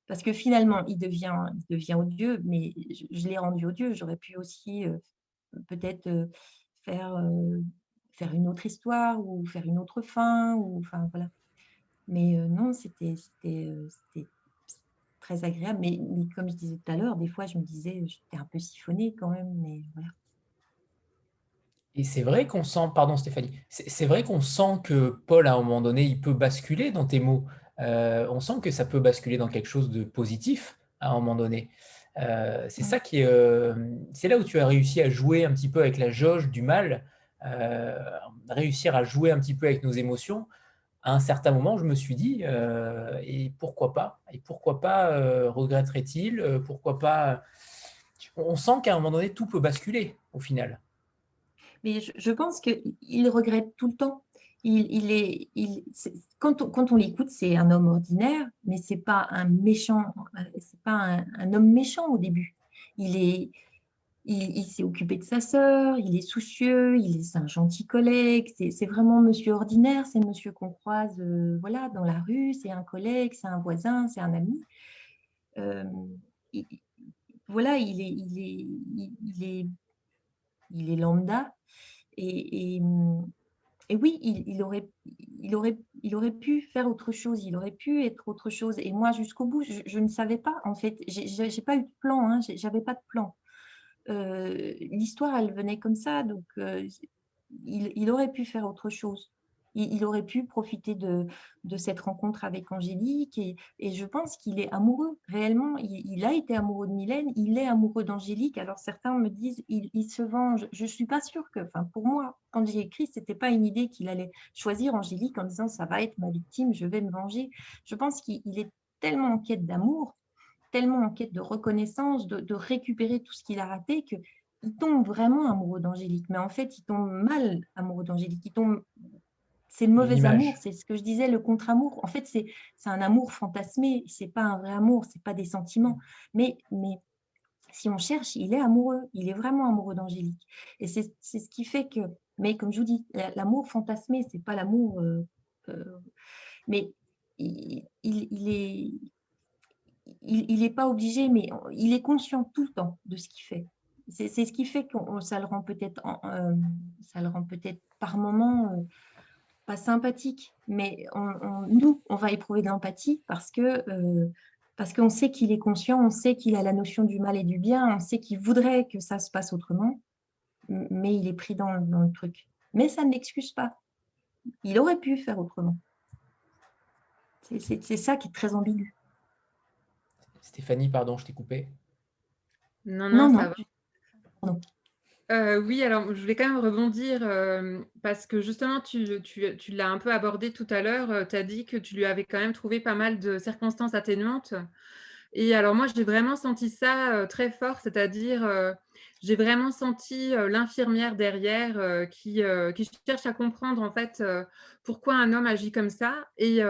Parce que finalement, il devient, il devient odieux, mais je, l'ai rendu odieux. J'aurais pu aussi euh, peut-être euh, faire, euh, faire une autre histoire ou faire une autre fin. Ou, enfin, voilà. Mais non, c'était très agréable. Mais, mais, comme je disais tout à l'heure, des fois, je me disais, j'étais un peu siphonnée quand même. Mais voilà. Et c'est vrai qu'on sent, pardon Stéphanie, c'est vrai qu'on sent que Paul, à un moment donné, il peut basculer dans tes mots. Euh, on sent que ça peut basculer dans quelque chose de positif à un moment donné. Euh, c'est ça qui est, euh, c'est là où tu as réussi à jouer un petit peu avec la jauge du mal, réussir à jouer un petit peu avec nos émotions. À un certain moment, je me suis dit, et pourquoi pas Et pourquoi pas regretterait-il Pourquoi pas On sent qu'à un moment donné, tout peut basculer au final. Mais je, pense qu'il regrette tout le temps. Il, est, quand on, l'écoute, c'est un homme ordinaire, mais c'est pas un méchant, c'est pas un, homme méchant au début. Il est, il, s'est occupé de sa sœur, il est soucieux, il est un gentil collègue. C'est vraiment monsieur ordinaire, c'est monsieur qu'on croise, euh, voilà, dans la rue. C'est un collègue, c'est un voisin, c'est un ami. Euh, voilà, il est, il est, il est, il est lambda, et, mmh, et, oui, il, aurait, il, aurait, il aurait pu faire autre chose, il aurait pu être autre chose. Et moi, jusqu'au bout, je, ne savais pas, en fait, je n'ai pas eu de plan, hein, j'avais pas de plan. Euh, l'histoire, elle venait comme ça, donc euh, il, aurait pu faire autre chose il, aurait pu profiter de, cette rencontre avec Angélique et, je pense qu'il est amoureux réellement. Il, a été amoureux de Mylène, il est amoureux d'Angélique. Alors certains me disent il, se venge. Je suis pas sûre que, enfin pour moi, quand j'ai écrit, ce n'était pas une idée qu'il allait choisir Angélique en disant ça va être ma victime, je vais me venger. Je pense qu'il est tellement en quête d'amour, tellement en quête de reconnaissance, de, de récupérer tout ce qu'il a raté que il tombe vraiment amoureux d'Angélique, mais en fait, il tombe mal amoureux d'Angélique. Il tombe c'est mauvais amour, c'est ce que je disais, le contre-amour. En fait, c'est un amour fantasmé, c'est pas un vrai amour, c'est pas des sentiments. Mais, mais si on cherche, il est amoureux, il est vraiment amoureux d'Angélique. Et c'est ce qui fait que, mais comme je vous dis, l'amour fantasmé, c'est pas l'amour, euh, euh, mais il, il, est, il n'est pas obligé, mais il est conscient tout le temps de ce qu'il fait. C'est ce qui fait que ça le rend peut-être, euh, peut-être par moment pas sympathique, mais nous, on va éprouver de l'empathie parce que parce qu'on sait qu'il est conscient, on sait qu'il a la notion du mal et du bien, on sait qu'il voudrait que ça se passe autrement, mais il est pris dans, le truc. Mais ça ne l'excuse pas. Il aurait pu faire autrement. C'est ça qui est très ambigu. Stéphanie, pardon, je t'ai coupé. Non, non, ça va. Euh, oui, alors je voulais quand même rebondir euh, parce que justement, tu, tu, l'as un peu abordé tout à l'heure. Euh, tu as dit que tu lui avais quand même trouvé pas mal de circonstances atténuantes. Et alors moi, j'ai vraiment senti ça très fort, c'est-à-dire j'ai vraiment senti l'infirmière derrière qui, qui, cherche à comprendre en fait pourquoi un homme agit comme ça. Et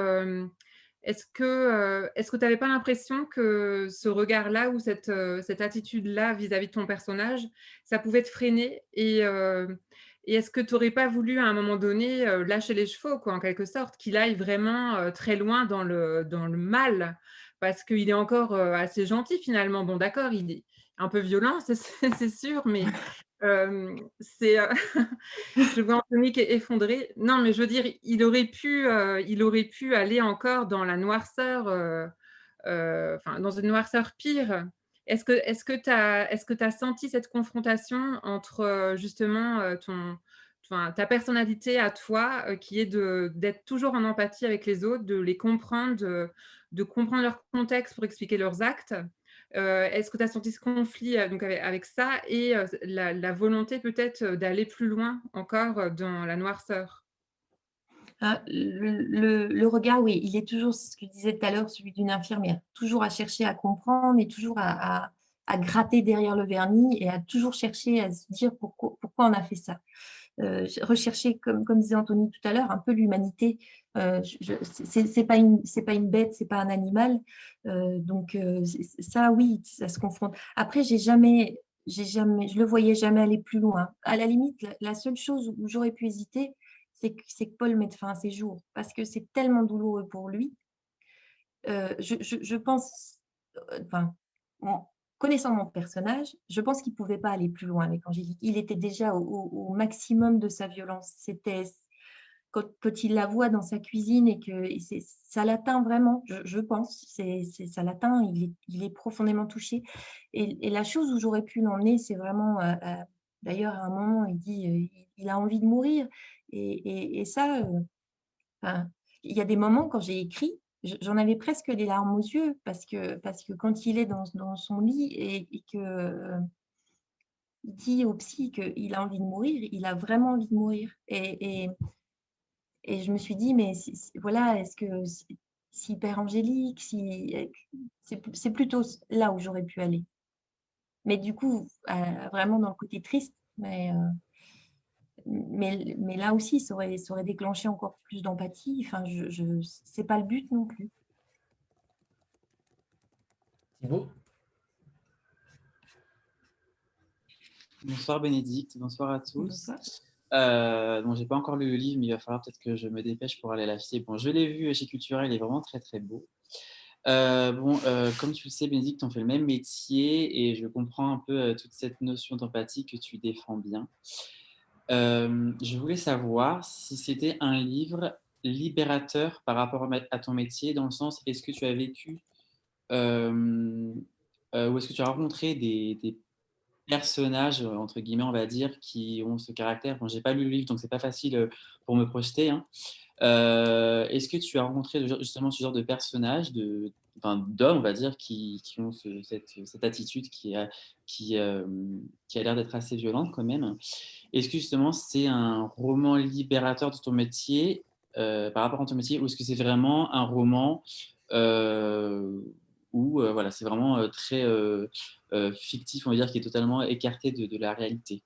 est-ce que euh, tu n'avais pas l'impression que ce regard-là ou cette, euh, cette attitude-là vis-à-vis de ton personnage, ça pouvait te freiner et, euh, est-ce que tu n'aurais pas voulu à un moment donné lâcher les chevaux, en quelque sorte, qu'il aille vraiment très loin dans le mal? Parce qu'il est encore assez gentil finalement. Bon, d'accord, il est un peu violent, c'est sûr, mais c'est, je vois Anthony qui est effondré. Non, mais je veux dire, il aurait pu, il aurait pu aller encore dans la noirceur, enfin, dans une noirceur pire. Est-ce que, est-ce que tu as, est-ce que tu senti cette confrontation entre justement ton, ta personnalité à toi, qui est de, d'être toujours en empathie avec les autres, de les comprendre, de, comprendre leur contexte pour expliquer leurs actes, euh, est-ce que tu as senti ce conflit euh, avec, ça et euh, la, volonté peut-être d'aller plus loin encore dans la noirceur? Le, regard, oui, il est toujours, ce que je disais tout à l'heure, celui d'une infirmière, toujours à chercher à comprendre et toujours à, gratter derrière le vernis et à toujours chercher à se dire pourquoi on a fait ça. Rechercher, comme, comme disait Anthony tout à l'heure, un peu l'humanité euh, c'est pas une c'est pas une bête, c'est pas un animal. Euh, donc euh, ça, oui, ça se confronte. Après, j'ai jamais, j'ai jamais, je le voyais jamais aller plus loin. À la limite, la, seule chose où j'aurais pu hésiter, c'est que, Paul mette fin à ses jours, parce que c'est tellement douloureux pour lui. Je, je, pense, enfin, connaissant mon personnage, je pense qu'il pouvait pas aller plus loin avec Angélique. Il était déjà au, maximum de sa violence. C'était quand, il la voit dans sa cuisine et que ça l'atteint vraiment, je, pense, ça l'atteint, il est, il est, profondément touché. Et, la chose où j'aurais pu l'emmener, c'est vraiment, euh, euh, d'ailleurs, à un moment, il dit, euh, il a envie de mourir. Et, ça, il y a des moments quand j'ai écrit, j'en avais presque des larmes aux yeux parce que, parce que quand il est dans, dans son lit et, et que il dit au psy qu'il a envie de mourir, il a vraiment envie de mourir. Et, et je me suis dit, mais voilà, est-ce que si Père Angélique, si, c'est plutôt là où j'aurais pu aller. Mais du coup, euh, vraiment dans le côté triste, mais, euh, mais, mais, là aussi, ça aurait, ça aurait déclenché encore plus d'empathie. Enfin, je, je c'est pas le but non plus. Thibaut? Bonsoir Bénédicte, bonsoir à tous. Euh, bon, j'ai pas encore lu le livre, mais il va falloir peut-être que je me dépêche pour aller l'acheter. Bon, je l'ai vu chez Culturel, il est vraiment très très beau. Euh, bon, euh, comme tu le sais, Bénédicte, on fait le même métier et je comprends un peu euh, toute cette notion d'empathie que tu défends bien. Je voulais savoir si c'était un livre libérateur par rapport à ton métier, dans le sens est-ce que tu as vécu ou est-ce que tu as rencontré des, personnages, euh, entre guillemets, on va dire, qui ont ce caractère? Bon, j'ai pas lu le livre, donc c'est pas facile euh, pour me projeter. Hein. Euh, est-ce que tu as rencontré justement ce genre de personnages, de, enfin, d'hommes, on va dire, qui, qui ont cette, cette, attitude qui a, qui, qui a l'air d'être assez violente quand même Est-ce que justement c'est un roman libérateur de ton métier par rapport à ton métier, ou est-ce que c'est vraiment un roman où voilà, c'est vraiment très fictif, on va dire, qui est totalement écarté de, la réalité?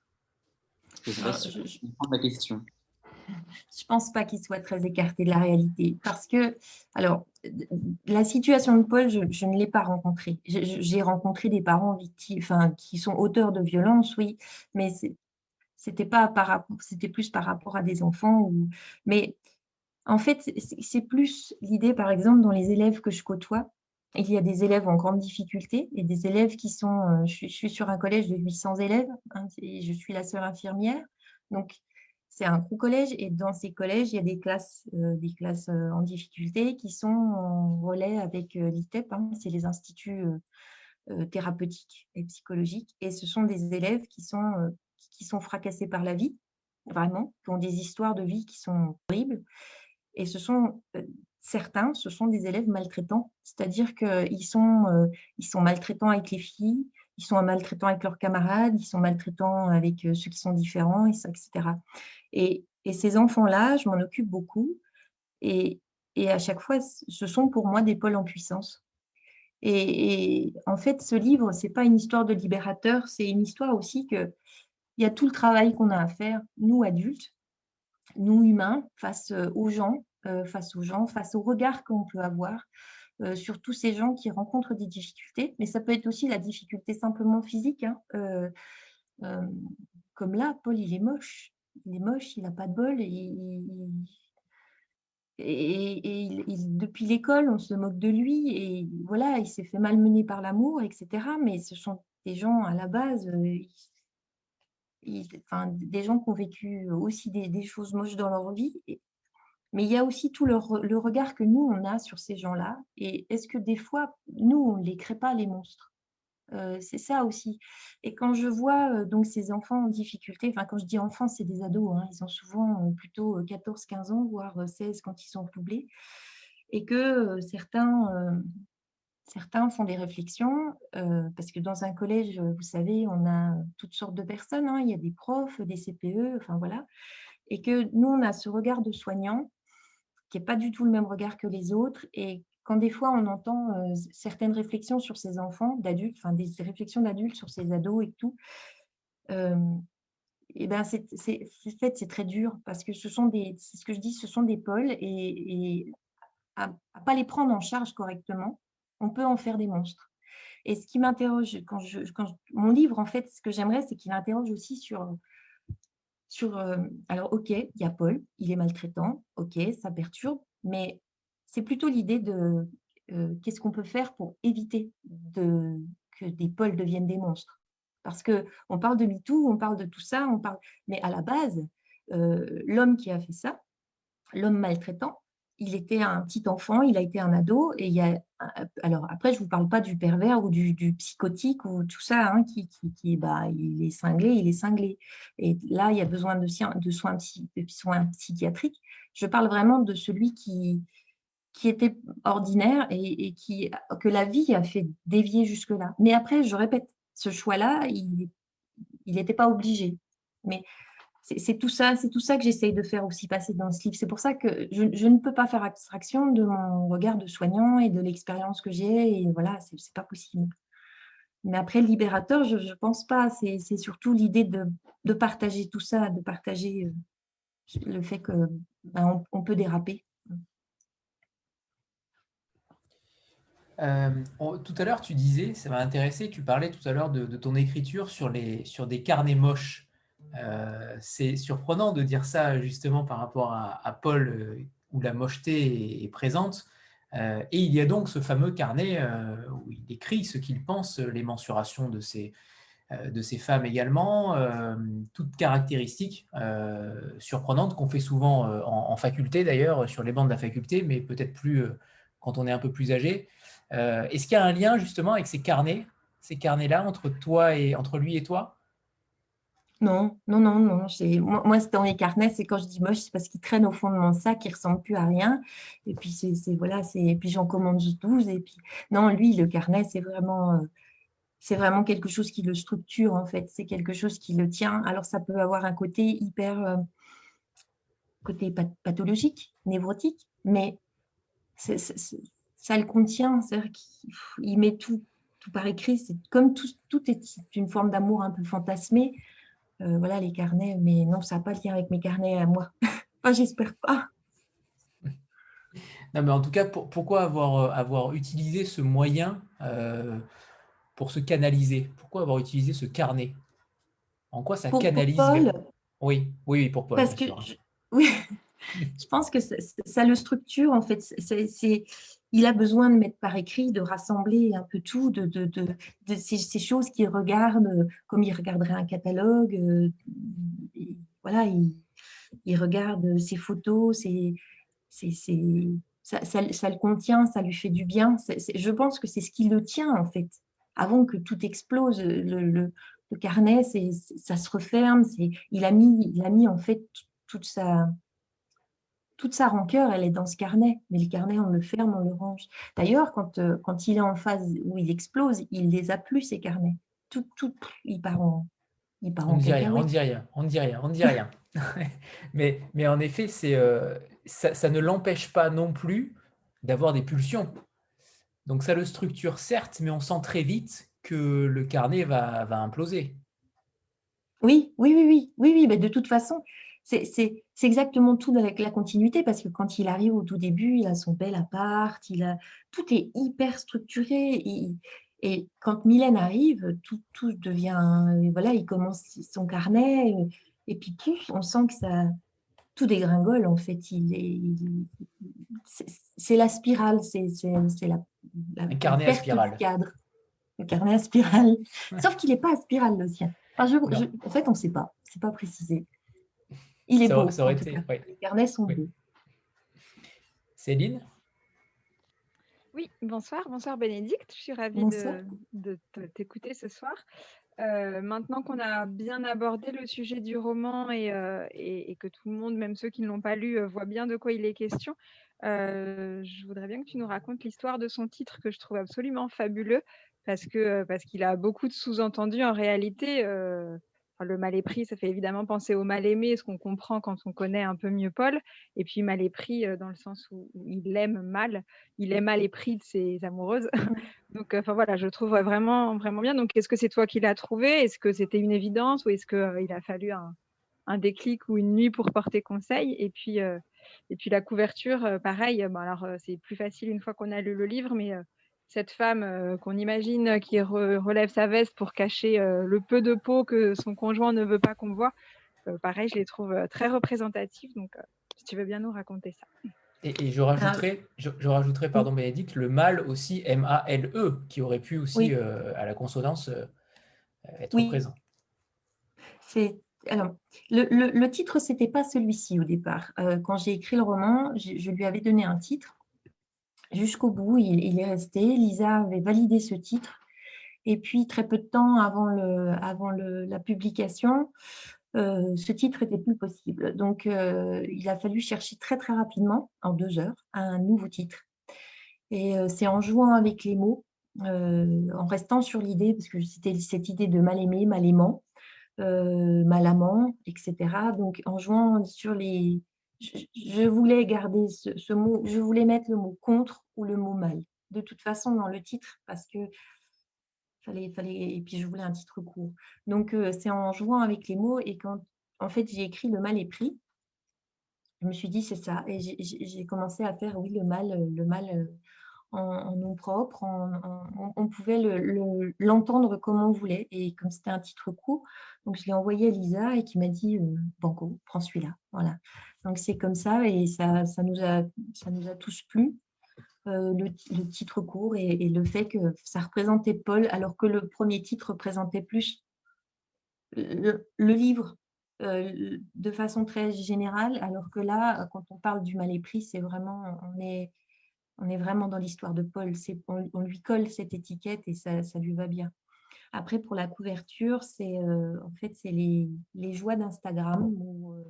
Je ne sais pas ah, si je, comprends ma question. Je pense pas qu'il soit très écarté de la réalité. Parce que, alors, la situation de Paul, je, ne l'ai pas rencontrée. J'ai rencontré des parents victimes, enfin, qui sont auteurs de violences, oui, mais c'était pas par c'était plus par rapport à des enfants. Mais en fait, c'est plus l'idée, par exemple, dans les élèves que je côtoie, il y a des élèves en grande difficulté et des élèves qui sont, euh, je, suis sur un collège de 800 élèves, hein, et je suis la seule infirmière, donc c'est un gros collège et dans ces collèges, il y a des classes, euh, des classes euh, en difficulté qui sont en relais avec l'ITEP, hein, c'est les instituts thérapeutiques et psychologiques, et ce sont des élèves qui sont, fracassés par la vie, vraiment, qui ont des histoires de vie qui sont horribles, et ce sont certains, ce sont des élèves maltraitants, c'est-à-dire qu'ils sont, euh, ils sont maltraitants avec les filles, ils sont maltraitants avec leurs camarades, ils sont maltraitants avec euh, ceux qui sont différents, etc. Et, ces enfants-là, je m'en occupe beaucoup, et, et, à chaque fois, ce sont pour moi des pôles en puissance. Et, en fait, ce livre, ce n'est pas une histoire de libérateur, c'est une histoire aussi que il y a tout le travail qu'on a à faire, nous adultes, nous humains, face euh, aux gens, euh, face aux gens, face au regard qu'on peut avoir euh, sur tous ces gens qui rencontrent des difficultés. Mais ça peut être aussi la difficulté simplement physique. Hein. Euh, comme là, Paul, il est moche. Il est moche, il n'a pas de bol. Et, depuis l'école, on se moque de lui. Et voilà, il s'est fait malmener par l'amour, etc. Mais ce sont des gens à la base, des gens qui ont vécu aussi des, choses moches dans leur vie. Mais il y a aussi tout le, regard que nous, on a sur ces gens-là. Et est-ce que des fois, nous, on ne les crée pas, les monstres? Euh, C'est ça aussi. Et quand je vois euh, donc ces enfants en difficulté, enfin quand je dis enfants, c'est des ados, hein, ils ont souvent euh, plutôt 14-15 ans, voire 16 quand ils sont doublés, et que certains, certains font des réflexions, parce que dans un collège, vous savez, on a toutes sortes de personnes, hein, il y a des profs, des CPE, enfin voilà, et que nous, on a ce regard de soignant qui n'est pas du tout le même regard que les autres. Et quand des fois on entend euh, certaines réflexions sur ces enfants, d'adultes, enfin des réflexions d'adultes sur ces ados et tout, et ben c'est fait c'est très dur parce que ce sont des, ce que je dis, ce sont des pôles et, à, pas les prendre en charge correctement, on peut en faire des monstres. Et ce qui m'interroge quand je, quand mon livre en fait, ce que j'aimerais, c'est qu'il interroge aussi sur euh, alors ok, il y a Paul, il est maltraitant, ok, ça perturbe, mais c'est plutôt l'idée de euh, qu'est-ce qu'on peut faire pour éviter que des Pauls deviennent des monstres? Parce qu'on parle de MeToo, on parle de tout ça, on parle, mais à la base, euh, l'homme qui a fait ça, l'homme maltraitant, il était un petit enfant, il a été un ado, et il y a, alors après, je ne vous parle pas du pervers ou du, psychotique ou tout ça, hein, qui, qui, bah, il est cinglé, il est cinglé. Et là, il y a besoin de, soins, de soins psychiatriques. Je parle vraiment de celui qui, qui était ordinaire et, et qui, que la vie a fait dévier jusque-là. Mais après, je répète, ce choix-là, il n'était pas obligé. Mais c'est tout ça, c'est tout ça que j'essaye de faire aussi passer dans ce livre. C'est pour ça que je, ne peux pas faire abstraction de mon regard de soignant et de l'expérience que j'ai. Et voilà, c'est pas possible. Mais après, libérateur, je ne pense pas. C'est surtout l'idée de, partager tout ça, de partager euh, le fait que ben, on, peut déraper. Euh, tout à l'heure, tu disais, ça m'a intéressé, tu parlais tout à l'heure de, de, ton écriture sur, les, sur des carnets moches. Euh, c'est surprenant de dire ça justement par rapport à, Paul euh, où la mocheté est, présente. Euh, et il y a donc ce fameux carnet où il écrit ce qu'il pense, les mensurations de ces, de ces femmes également, toutes caractéristiques surprenantes qu'on fait souvent en, faculté d'ailleurs, sur les bancs de la faculté, mais peut-être plus quand on est un peu plus âgé. Est-ce qu'il y a un lien justement avec ces carnets, ces carnets-là, entre toi et entre lui et toi? Non, non, non, non. Moi, c'est dans les carnets, c'est quand je dis moche, c'est parce qu'ils traînent au fond de mon sac, ils ressemblent plus à rien. Et puis, c'est, voilà, c'est, puis j'en commande 12. Et puis, non, lui, le carnet, c'est vraiment, euh, vraiment quelque chose qui le structure, en fait. C'est quelque chose qui le tient. Alors, ça peut avoir un côté hyper, euh, côté pathologique, névrotique, mais ça le contient. C'est-à-dire qu'il met tout, tout par écrit. C'est comme tout, tout est une forme d'amour un peu fantasmé. Euh, voilà les carnets, mais non, ça n'a pas de lien avec mes carnets à moi. Enfin, j'espère pas. Non, mais en tout cas, pourquoi avoir, avoir utilisé ce moyen pour se canaliser? Pourquoi avoir utilisé ce carnet? En quoi ça canalise Paul, oui, oui, pour Paul. Parce que je, oui, je pense que ça, le structure en fait. C'est, il a besoin de mettre par écrit, de rassembler un peu tout, de, de, de, ces, choses qu'il regarde comme il regarderait un catalogue. Euh, voilà, il, regarde ses photos, c'est, ça, ça, ça, le contient, ça lui fait du bien. je pense que c'est ce qui le tient en fait avant que tout explose, le, le, carnet, ça se referme. Il a, mis, il a mis en fait toute sa, toute sa rancœur, elle est dans ce carnet. Mais le carnet, on le ferme, on le range. D'ailleurs, quand, euh, quand il est en phase où il explose, il les a plus, ces carnets. Tout, tout, il part en, il part on ne dit rien, on dit rien, on dit rien, on dit rien. mais, mais en effet, c'est, euh, ça, ça, ne l'empêche pas non plus d'avoir des pulsions. Donc ça le structure certes, mais on sent très vite que le carnet va, va imploser. Oui, oui, oui, oui, oui, oui, mais de toute façon, c'est exactement tout avec la continuité parce que quand il arrive au tout début, il a son bel appart, il a, tout est hyper structuré. et quand Mylène arrive, tout, tout, devient, voilà, il commence son carnet et puis plus, on sent que ça, tout dégringole en fait. Il c'est la spirale, c'est la, la, Un carnet à spirale. cadre. Le carnet à spirale. Sauf qu'il n'est pas à spirale le sien. en fait, on ne sait pas. C'est pas précisé. Il est beau. Ça aurait été, Les carnets sont beaux. Céline? Oui, bonsoir. Bonsoir Bénédicte. Je suis ravie de, t'écouter ce soir. Euh, maintenant qu'on a bien abordé le sujet du roman euh, et, et, que tout le monde, même ceux qui ne l'ont pas lu, euh, voient bien de quoi il est question, je voudrais bien que tu nous racontes l'histoire de son titre que je trouve absolument fabuleux parce que parce qu'il a beaucoup de sous-entendus en réalité le mal épris, ça fait évidemment penser au mal aimé, ce qu'on comprend quand on connaît un peu mieux Paul. Et puis mal épris euh, dans le sens où, il aime mal, il est mal épris de ses amoureuses. Donc, enfin voilà, je trouve vraiment, vraiment bien. Donc, est-ce que c'est toi qui l'as trouvé? Est-ce que c'était une évidence? Ou est-ce qu'il euh, a fallu un, déclic ou une nuit pour porter conseil? Et puis, euh, et puis la couverture, pareil. alors, c'est plus facile une fois qu'on a lu le livre, mais cette femme euh, qu'on imagine qui relève sa veste pour cacher euh, le peu de peau que son conjoint ne veut pas qu'on voit. Euh, pareil, je les trouve très représentatives. Donc, si tu veux bien nous raconter ça. Et, je rajouterais, je, rajouterais, pardon Bénédicte, le mal aussi, M-A-L-E, qui aurait pu aussi, à la consonance, être présent. C'est alors, le, le, le titre, c'était pas celui-ci au départ. quand j'ai écrit le roman, je, lui avais donné un titre jusqu'au bout. Il, est resté. Lisa avait validé ce titre. Et puis, très peu de temps avant, le, avant la publication, euh, ce titre était plus possible. Donc, euh, il a fallu chercher très, très rapidement, en deux heures, un nouveau titre. Et euh, c'est en jouant avec les mots, en restant sur l'idée, parce que c'était cette idée de mal aimé, mal aimant, mal amant, etc. Donc, en jouant sur les, je, voulais garder ce, mot, je voulais mettre le mot contre ou le mot mal, de toute façon dans le titre, parce que fallait, fallait, et puis je voulais un titre court. Donc euh, c'est en jouant avec les mots et quand en fait j'ai écrit le mal est pris, je me suis dit c'est ça. Et j'ai commencé à faire oui le mal, le mal en, nom propre, on pouvait l'entendre comme on voulait. Et comme c'était un titre court, donc je l'ai envoyé à Lisa et qui m'a dit euh, Banco, prends celui-là. Voilà. Donc c'est comme ça et ça, ça, nous, a, ça nous a tous plu. Euh, le, titre court et, le fait que ça représentait Paul alors que le premier titre représentait plus le, livre euh, de façon très générale alors que là quand on parle du mal épris c'est vraiment on est on est vraiment dans l'histoire de Paul. On, lui colle cette étiquette et ça, lui va bien. Après, pour la couverture, c'est euh, les, joies d'Instagram où euh,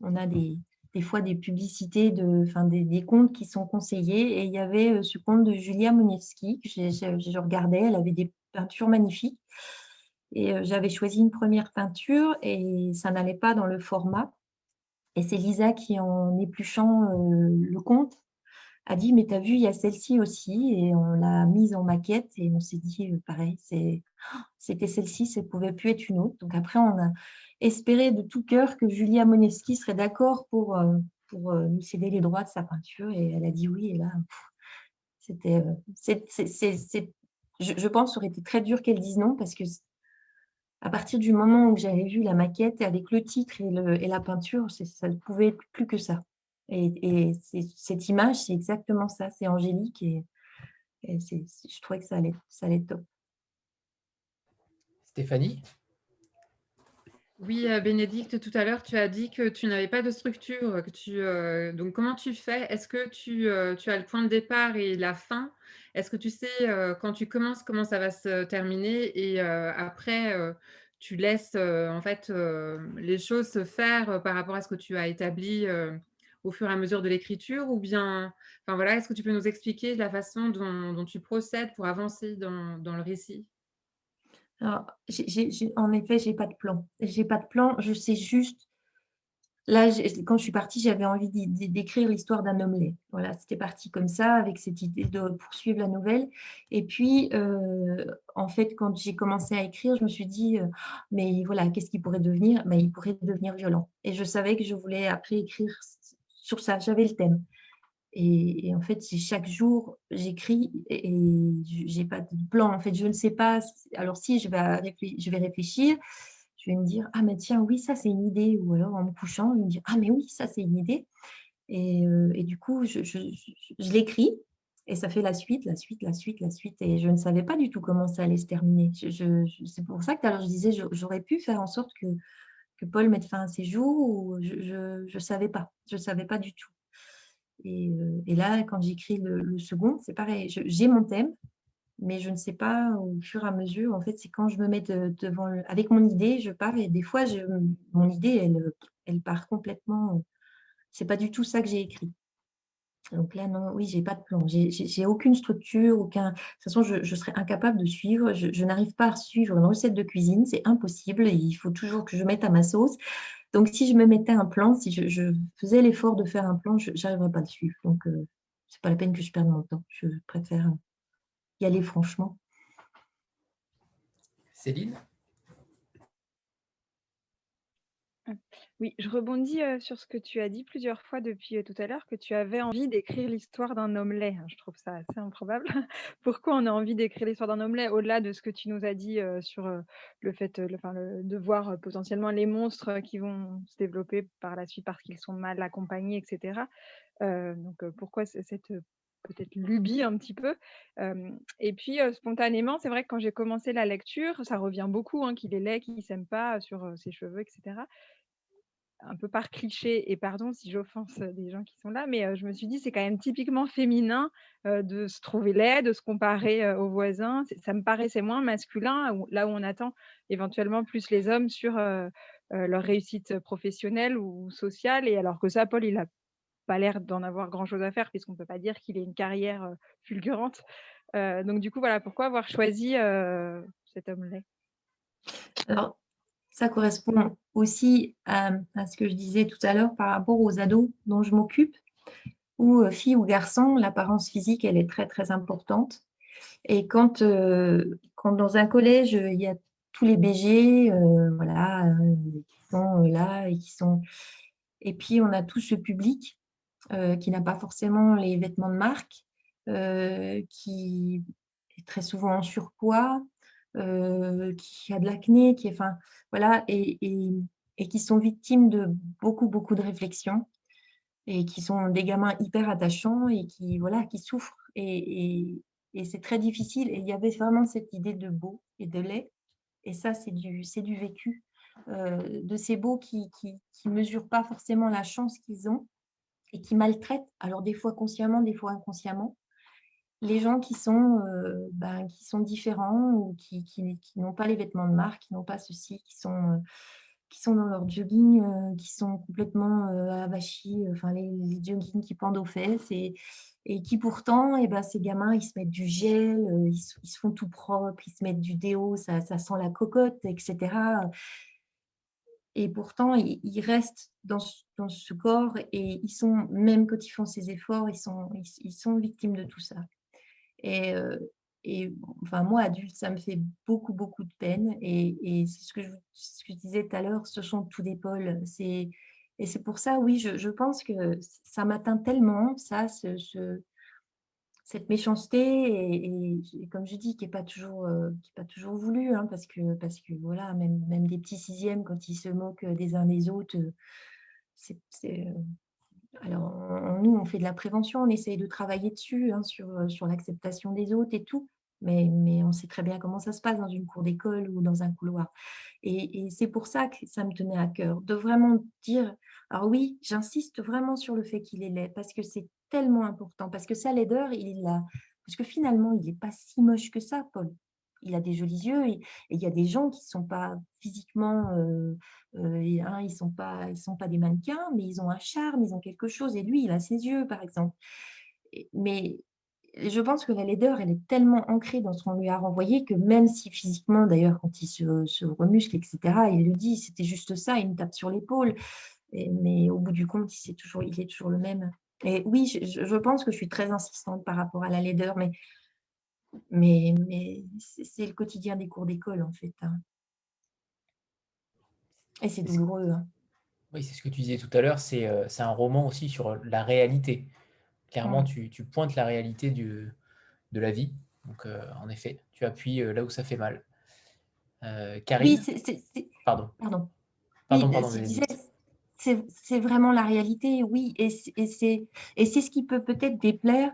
on a des, fois des publicités, de, enfin, des, comptes qui sont conseillés. Et il y avait euh, ce compte de Julia Moniewski que je regardais. Elle avait des peintures magnifiques. Et j'avais choisi une première peinture et ça n'allait pas dans le format. Et c'est Lisa qui, en épluchant le compte, a dit, mais tu as vu, il y a celle-ci aussi, et on l'a mise en maquette, et on s'est dit, pareil, c'était celle-ci, ça ne pouvait plus être une autre. Donc après, on a espéré de tout cœur que Julia Moneski serait d'accord pour, pour nous céder les droits de sa peinture, et elle a dit oui, et là, c'était, je, je pense, aurait été très dur qu'elle dise non, parce que à partir du moment où j'avais vu la maquette avec le titre et, le, et la peinture, ça ne pouvait être plus que ça. Et, cette image, c'est exactement ça, c'est angélique et, je trouvais que ça allait, ça allait top. Stéphanie? Oui, euh, Bénédicte, tout à l'heure, tu as dit que tu n'avais pas de structure. Que tu, euh, donc, comment tu fais? Est-ce que tu, euh, tu, as le point de départ et la fin? Est-ce que tu sais, quand tu commences, comment ça va se terminer? Et après, tu laisses en fait les choses se faire par rapport à ce que tu as établi au fur et à mesure de l'écriture Ou bien, enfin voilà, est-ce que tu peux nous expliquer la façon dont, tu procèdes pour avancer dans, dans le récit? En effet, je n'ai pas de plan. J'ai pas de plan, je sais juste. Là, quand je suis partie, j'avais envie d'écrire l'histoire d'un homme laid. Voilà, c'était parti comme ça, avec cette idée de poursuivre la nouvelle. Et puis, euh, en fait, quand j'ai commencé à écrire, je me suis dit, euh, mais voilà, qu'est-ce qu'il pourrait devenir? Mais Il pourrait devenir violent. Et je savais que je voulais après écrire sur ça. J'avais le thème. Et, en fait, chaque jour, j'écris et, je n'ai pas de plan. En fait, je ne sais pas. Alors, si je vais, je vais réfléchir, je vais me dire Ah, mais tiens, oui, ça, c'est une idée. Ou alors, en me couchant, je vais me dire Ah, mais oui, ça, c'est une idée. Et, euh, du coup, je, je, l'écris et ça fait la suite, la suite, la suite, la suite. Et je ne savais pas du tout comment ça allait se terminer. c'est pour ça que alors je disais J'aurais pu faire en sorte que, Paul mette fin à ses jours ou je ne savais pas. Je ne savais pas du tout. Euh, et, là, quand j'écris le, second, c'est pareil. J'ai mon thème, mais je ne sais pas au fur et à mesure. En fait, c'est quand je me mets devant, avec mon idée, je pars et des fois, je, mon idée, elle, elle part complètement. C'est pas du tout ça que j'ai écrit. Donc là, non, oui, j'ai pas de plan. J'ai aucune structure, aucun. De toute façon, je, je serais incapable de suivre. Je, je n'arrive pas à suivre une recette de cuisine, c'est impossible. Il faut toujours que je mette à ma sauce. Donc, si je me mettais un plan, si je, faisais l'effort de faire un plan, je n'arriverais pas à le suivre. Donc, euh, ce n'est pas la peine que je perde mon temps. Je préfère y aller franchement. Céline? Oui, je rebondis sur ce que tu as dit plusieurs fois depuis tout à l'heure, que tu avais envie d'écrire l'histoire d'un homme laid. Je trouve ça assez improbable. Pourquoi on a envie d'écrire l'histoire d'un homme au-delà de ce que tu nous as dit sur le fait de voir potentiellement les monstres qui vont se développer par la suite parce qu'ils sont mal accompagnés, etc. donc pourquoi cette peut-être lubie un petit peu? et puis, spontanément, c'est vrai que quand j'ai commencé la lecture, ça revient beaucoup, hein, qu'il est laid, qu'il ne s'aime pas sur ses cheveux, etc un peu par cliché, et pardon si j'offense des gens qui sont là, mais je me suis dit, c'est quand même typiquement féminin de se trouver laid, de se comparer aux voisins. Ça me paraissait moins masculin, là où on attend éventuellement plus les hommes sur leur réussite professionnelle ou sociale. Et alors que ça, Paul, il n'a pas l'air d'en avoir grand-chose à faire, puisqu'on ne peut pas dire qu'il ait une carrière fulgurante. donc du coup, voilà, pourquoi avoir choisi cet homme laid? Alors, ça correspond aussi à, ce que je disais tout à l'heure par rapport aux ados dont je m'occupe, où euh, fille ou garçon, l'apparence physique, elle est très, très importante. Et quand, euh, quand dans un collège, il y a tous les BG, euh, voilà, qui sont là et qui sont... Et puis, on a tout ce public qui n'a pas forcément les vêtements de marque, qui est très souvent en surpoids, euh, qui a de l'acné, qui enfin, voilà, et, et, qui sont victimes de beaucoup, beaucoup de réflexions et qui sont des gamins hyper attachants et qui, voilà, qui souffrent. Et, et c'est très difficile. Et il y avait vraiment cette idée de beau et de lait. Et ça, c'est du, du vécu. Euh, de ces beaux qui ne mesurent pas forcément la chance qu'ils ont et qui maltraitent, alors des fois consciemment, des fois inconsciemment, les gens qui sont, euh, ben, qui sont différents ou qui, qui, n'ont pas les vêtements de marque, qui n'ont pas ceci, qui sont, euh, qui sont dans leur jogging, euh, qui sont complètement avachis, enfin les, joggings qui pendent aux fesses et, et qui pourtant, et eh ben, ces gamins, ils se mettent du gel, ils, se font tout propre, ils se mettent du déo, ça, ça sent la cocotte, etc. Et pourtant, ils, restent dans, dans ce corps et ils sont, même quand ils font ces efforts, ils sont, ils, sont victimes de tout ça. Et, enfin, moi, adulte, ça me fait beaucoup, beaucoup de peine. Et, c'est ce que, je, ce que je disais tout à l'heure, ce sont tous des pôles. Et c'est pour ça, oui, je, je pense que ça m'atteint tellement, ça, ce, ce, cette méchanceté et, comme je dis qui n'est pas toujours euh, pas toujours voulu hein, parce que parce que voilà même même des petits sixièmes quand ils se moquent des uns des autres c'est alors nous on fait de la prévention on essaye de travailler dessus hein, sur sur l'acceptation des autres et tout mais, mais on sait très bien comment ça se passe dans une cour d'école ou dans un couloir. Et, et c'est pour ça que ça me tenait à cœur, de vraiment dire, alors oui, j'insiste vraiment sur le fait qu'il est laid, parce que c'est tellement important, parce que ça, laideur, il a, parce que finalement, il n'est pas si moche que ça, Paul. Il a des jolis yeux et, il y a des gens qui ne sont pas physiquement, euh, euh, hein, ils sont, pas, ils sont pas des mannequins, mais ils ont un charme, ils ont quelque chose. Et lui, il a ses yeux, par exemple. Mais je pense que la laideur, elle est tellement ancrée dans ce qu'on lui a renvoyé que même si physiquement, d'ailleurs, quand il se, remuscle, etc., il le dit, c'était juste ça, il me tape sur l'épaule. Mais au bout du compte, il est toujours, le même. Et oui, je, pense que je suis très insistante par rapport à la laideur, mais, mais, mais c'est le quotidien des cours d'école, en fait. Hein. Et c'est douloureux. Hein. Oui, c'est ce que tu disais tout à l'heure, c'est euh, un roman aussi sur la réalité. Clairement, tu, pointes la réalité du, de la vie. Donc, euh, en effet, tu appuies euh, là où ça fait mal. Euh, Karine Oui, c'est. Pardon. Pardon. Pardon, pardon. C'est vraiment la réalité, oui. Et c'est ce qui peut peut-être déplaire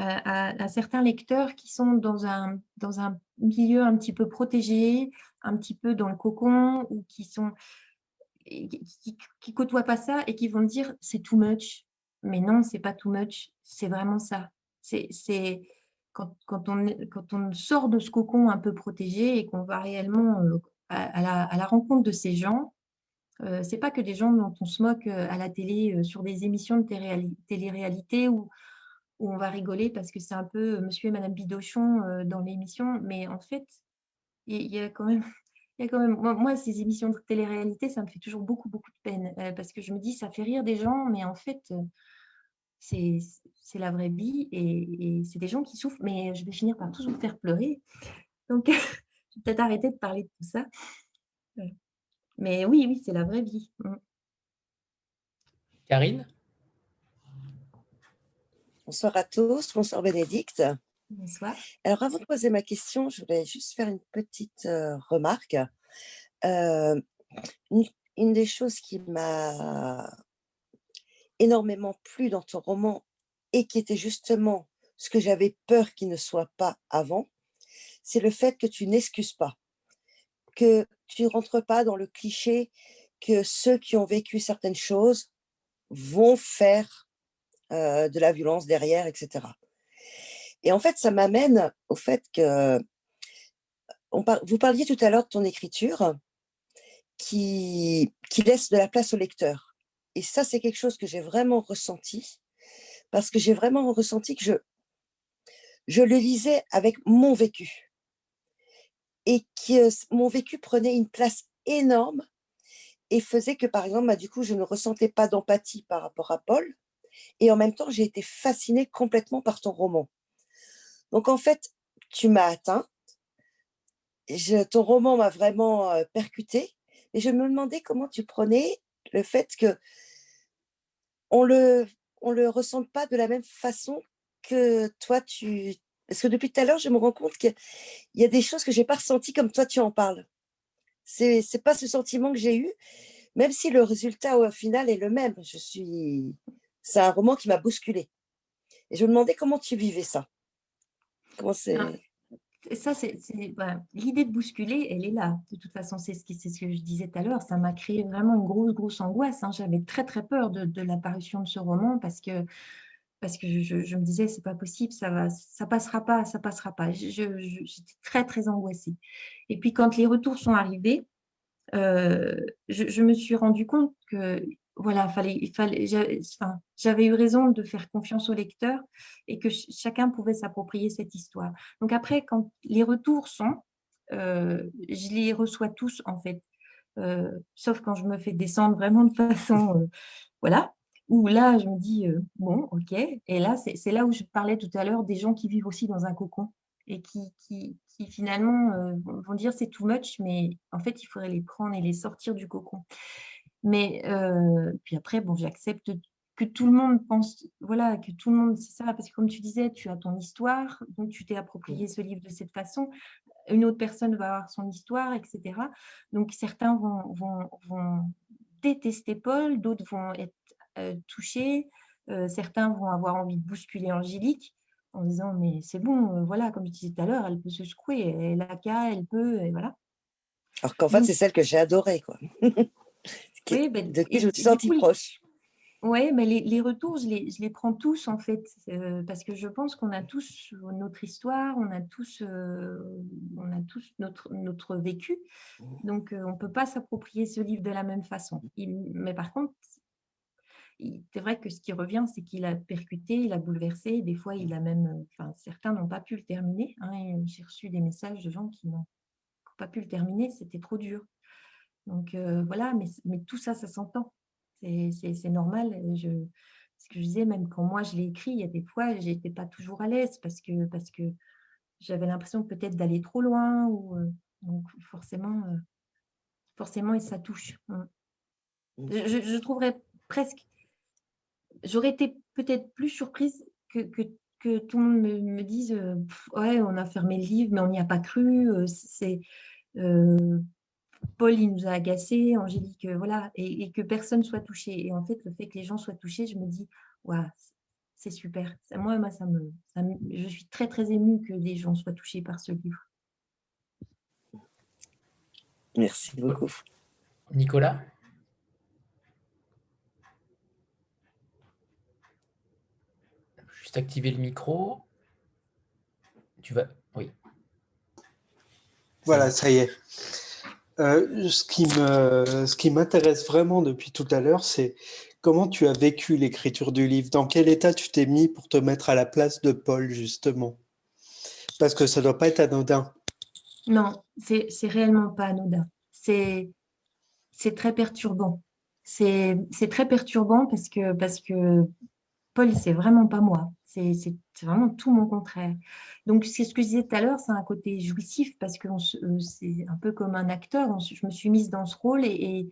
à, certains lecteurs qui sont dans un, dans un milieu un petit peu protégé, un petit peu dans le cocon, ou qui sont qui, côtoient pas ça et qui vont dire c'est too much, mais non, c'est pas too much, c'est vraiment ça. C'est quand, quand, on, quand on sort de ce cocon un peu protégé et qu'on va réellement euh, à, la, à, la, rencontre de ces gens, euh, c'est pas que des gens dont on se moque euh, à la télé euh, sur des émissions de télé-réalité où, où, on va rigoler parce que c'est un peu Monsieur et Madame Bidochon dans l'émission, mais en fait, il y, a quand même y a quand même, moi, ces émissions de télé-réalité, ça me fait toujours beaucoup, beaucoup de peine parce que je me dis, ça fait rire des gens, mais en fait, c'est la vraie vie et, c'est des gens qui souffrent, mais je vais finir par toujours faire pleurer. Donc, je vais peut-être arrêter de parler de tout ça. Mais oui, oui, c'est la vraie vie. Mm. Karine? Bonsoir à tous, bonsoir Bénédicte. Bonsoir. Alors, avant de poser ma question, je voulais juste faire une petite euh, remarque. Euh, une, des choses qui m'a énormément plu dans ton roman et qui était justement ce que j'avais peur qu'il ne soit pas avant, c'est le fait que tu n'excuses pas, que tu ne rentres pas dans le cliché que ceux qui ont vécu certaines choses vont faire euh, de la violence derrière, etc. Et en fait, ça m'amène au fait que on vous parliez tout à l'heure de ton écriture qui, qui laisse de la place au lecteur. Et ça, c'est quelque chose que j'ai vraiment ressenti, parce que j'ai vraiment ressenti que je, je le lisais avec mon vécu. Et que mon vécu prenait une place énorme et faisait que, par exemple, bah, du coup, je ne ressentais pas d'empathie par rapport à Paul. Et en même temps, j'ai été fascinée complètement par ton roman. Donc, en fait, tu m'as atteint. ton roman m'a vraiment euh, percuté. Et je me demandais comment tu prenais le fait que on le on le ressent pas de la même façon que toi tu parce que depuis tout à l'heure je me rends compte qu'il y a des choses que j'ai pas ressenties comme toi tu en parles c'est c'est pas ce sentiment que j'ai eu même si le résultat au final est le même je suis c'est un roman qui m'a bousculé et je me demandais comment tu vivais ça comment c'est ah ça, c'est bah, l'idée de bousculer, elle est là. De toute façon, c'est ce, que je disais tout à l'heure. Ça m'a créé vraiment une grosse, grosse angoisse. Hein. J'avais très, très peur de, l'apparition de ce roman parce que, parce que je, me disais, c'est pas possible, ça va, ça passera pas, ça passera pas. J'étais très, très angoissée. Et puis, quand les retours sont arrivés, euh, je, me suis rendu compte que voilà, fallait, il fallait, j'avais eu raison de faire confiance au lecteur et que chacun pouvait s'approprier cette histoire. Donc après, quand les retours sont, euh, je les reçois tous en fait. sauf quand je me fais descendre vraiment de façon, voilà, où là, je me dis, bon, ok. Et là, c'est là où je parlais tout à l'heure des gens qui vivent aussi dans un cocon et qui, qui, finalement vont dire c'est too much, mais en fait, il faudrait les prendre et les sortir du cocon. Mais puis après, bon, j'accepte que tout le monde pense, voilà, que tout le monde, c'est ça, parce que comme tu disais, tu as ton histoire, donc tu t'es approprié ce livre de cette façon, une autre personne va avoir son histoire, etc. Donc certains vont, vont, vont détester Paul, d'autres vont être touchés, certains vont avoir envie de bousculer Angélique en disant mais c'est bon, voilà, comme tu disais tout à l'heure, elle peut se secouer, elle a qu'à, elle peut, et voilà. Alors qu'en fait, c'est celle que j'ai adorée, quoi. oui, ben, de qui je me suis sentie proche. Oui, mais les, retours, je les, je les, prends tous en fait, euh, parce que je pense qu'on a tous notre histoire, on a tous, euh, on a tous notre, notre vécu, mmh. donc euh, on ne peut pas s'approprier ce livre de la même façon. mais par contre, c'est vrai que ce qui revient, c'est qu'il a percuté, il a bouleversé, des fois il a même, enfin certains n'ont pas pu le terminer. Hein, j'ai reçu des messages de gens qui n'ont pas pu le terminer, c'était trop dur. Donc voilà, mais, mais tout ça, ça s'entend c'est normal. Je, ce que je disais, même quand moi je l'ai écrit, il y a des fois, je n'étais pas toujours à l'aise parce que, parce que j'avais l'impression peut-être d'aller trop loin. Ou, euh, donc forcément, euh, forcément, et ça touche. Hein. Mmh. Je, trouverais presque, j'aurais été peut-être plus surprise que, que, que, tout le monde me, dise, euh, ouais, on a fermé le livre, mais on n'y a pas cru. c'est Paul, il nous a agacés, Angélique, euh, voilà, et, que personne soit touché. Et en fait, le fait que les gens soient touchés, je me dis, waouh, c'est super. moi, moi ça, me, je suis très, très émue que les gens soient touchés par ce livre. Merci beaucoup. Nicolas? Juste activer le micro. Tu vas. Oui. Voilà, ça y est. Euh, ce qui m'intéresse vraiment depuis tout à l'heure, c'est comment tu as vécu l'écriture du livre. Dans quel état tu t'es mis pour te mettre à la place de Paul justement? Parce que ça doit pas être anodin. Non, c'est réellement pas anodin. C'est c'est très perturbant. C'est très perturbant parce que parce que Paul, c'est vraiment pas moi. C'est vraiment tout mon contraire. Donc, c'est ce que je disais tout à l'heure, c'est un côté jouissif parce que euh, c'est un peu comme un acteur. je me suis mise dans ce rôle et,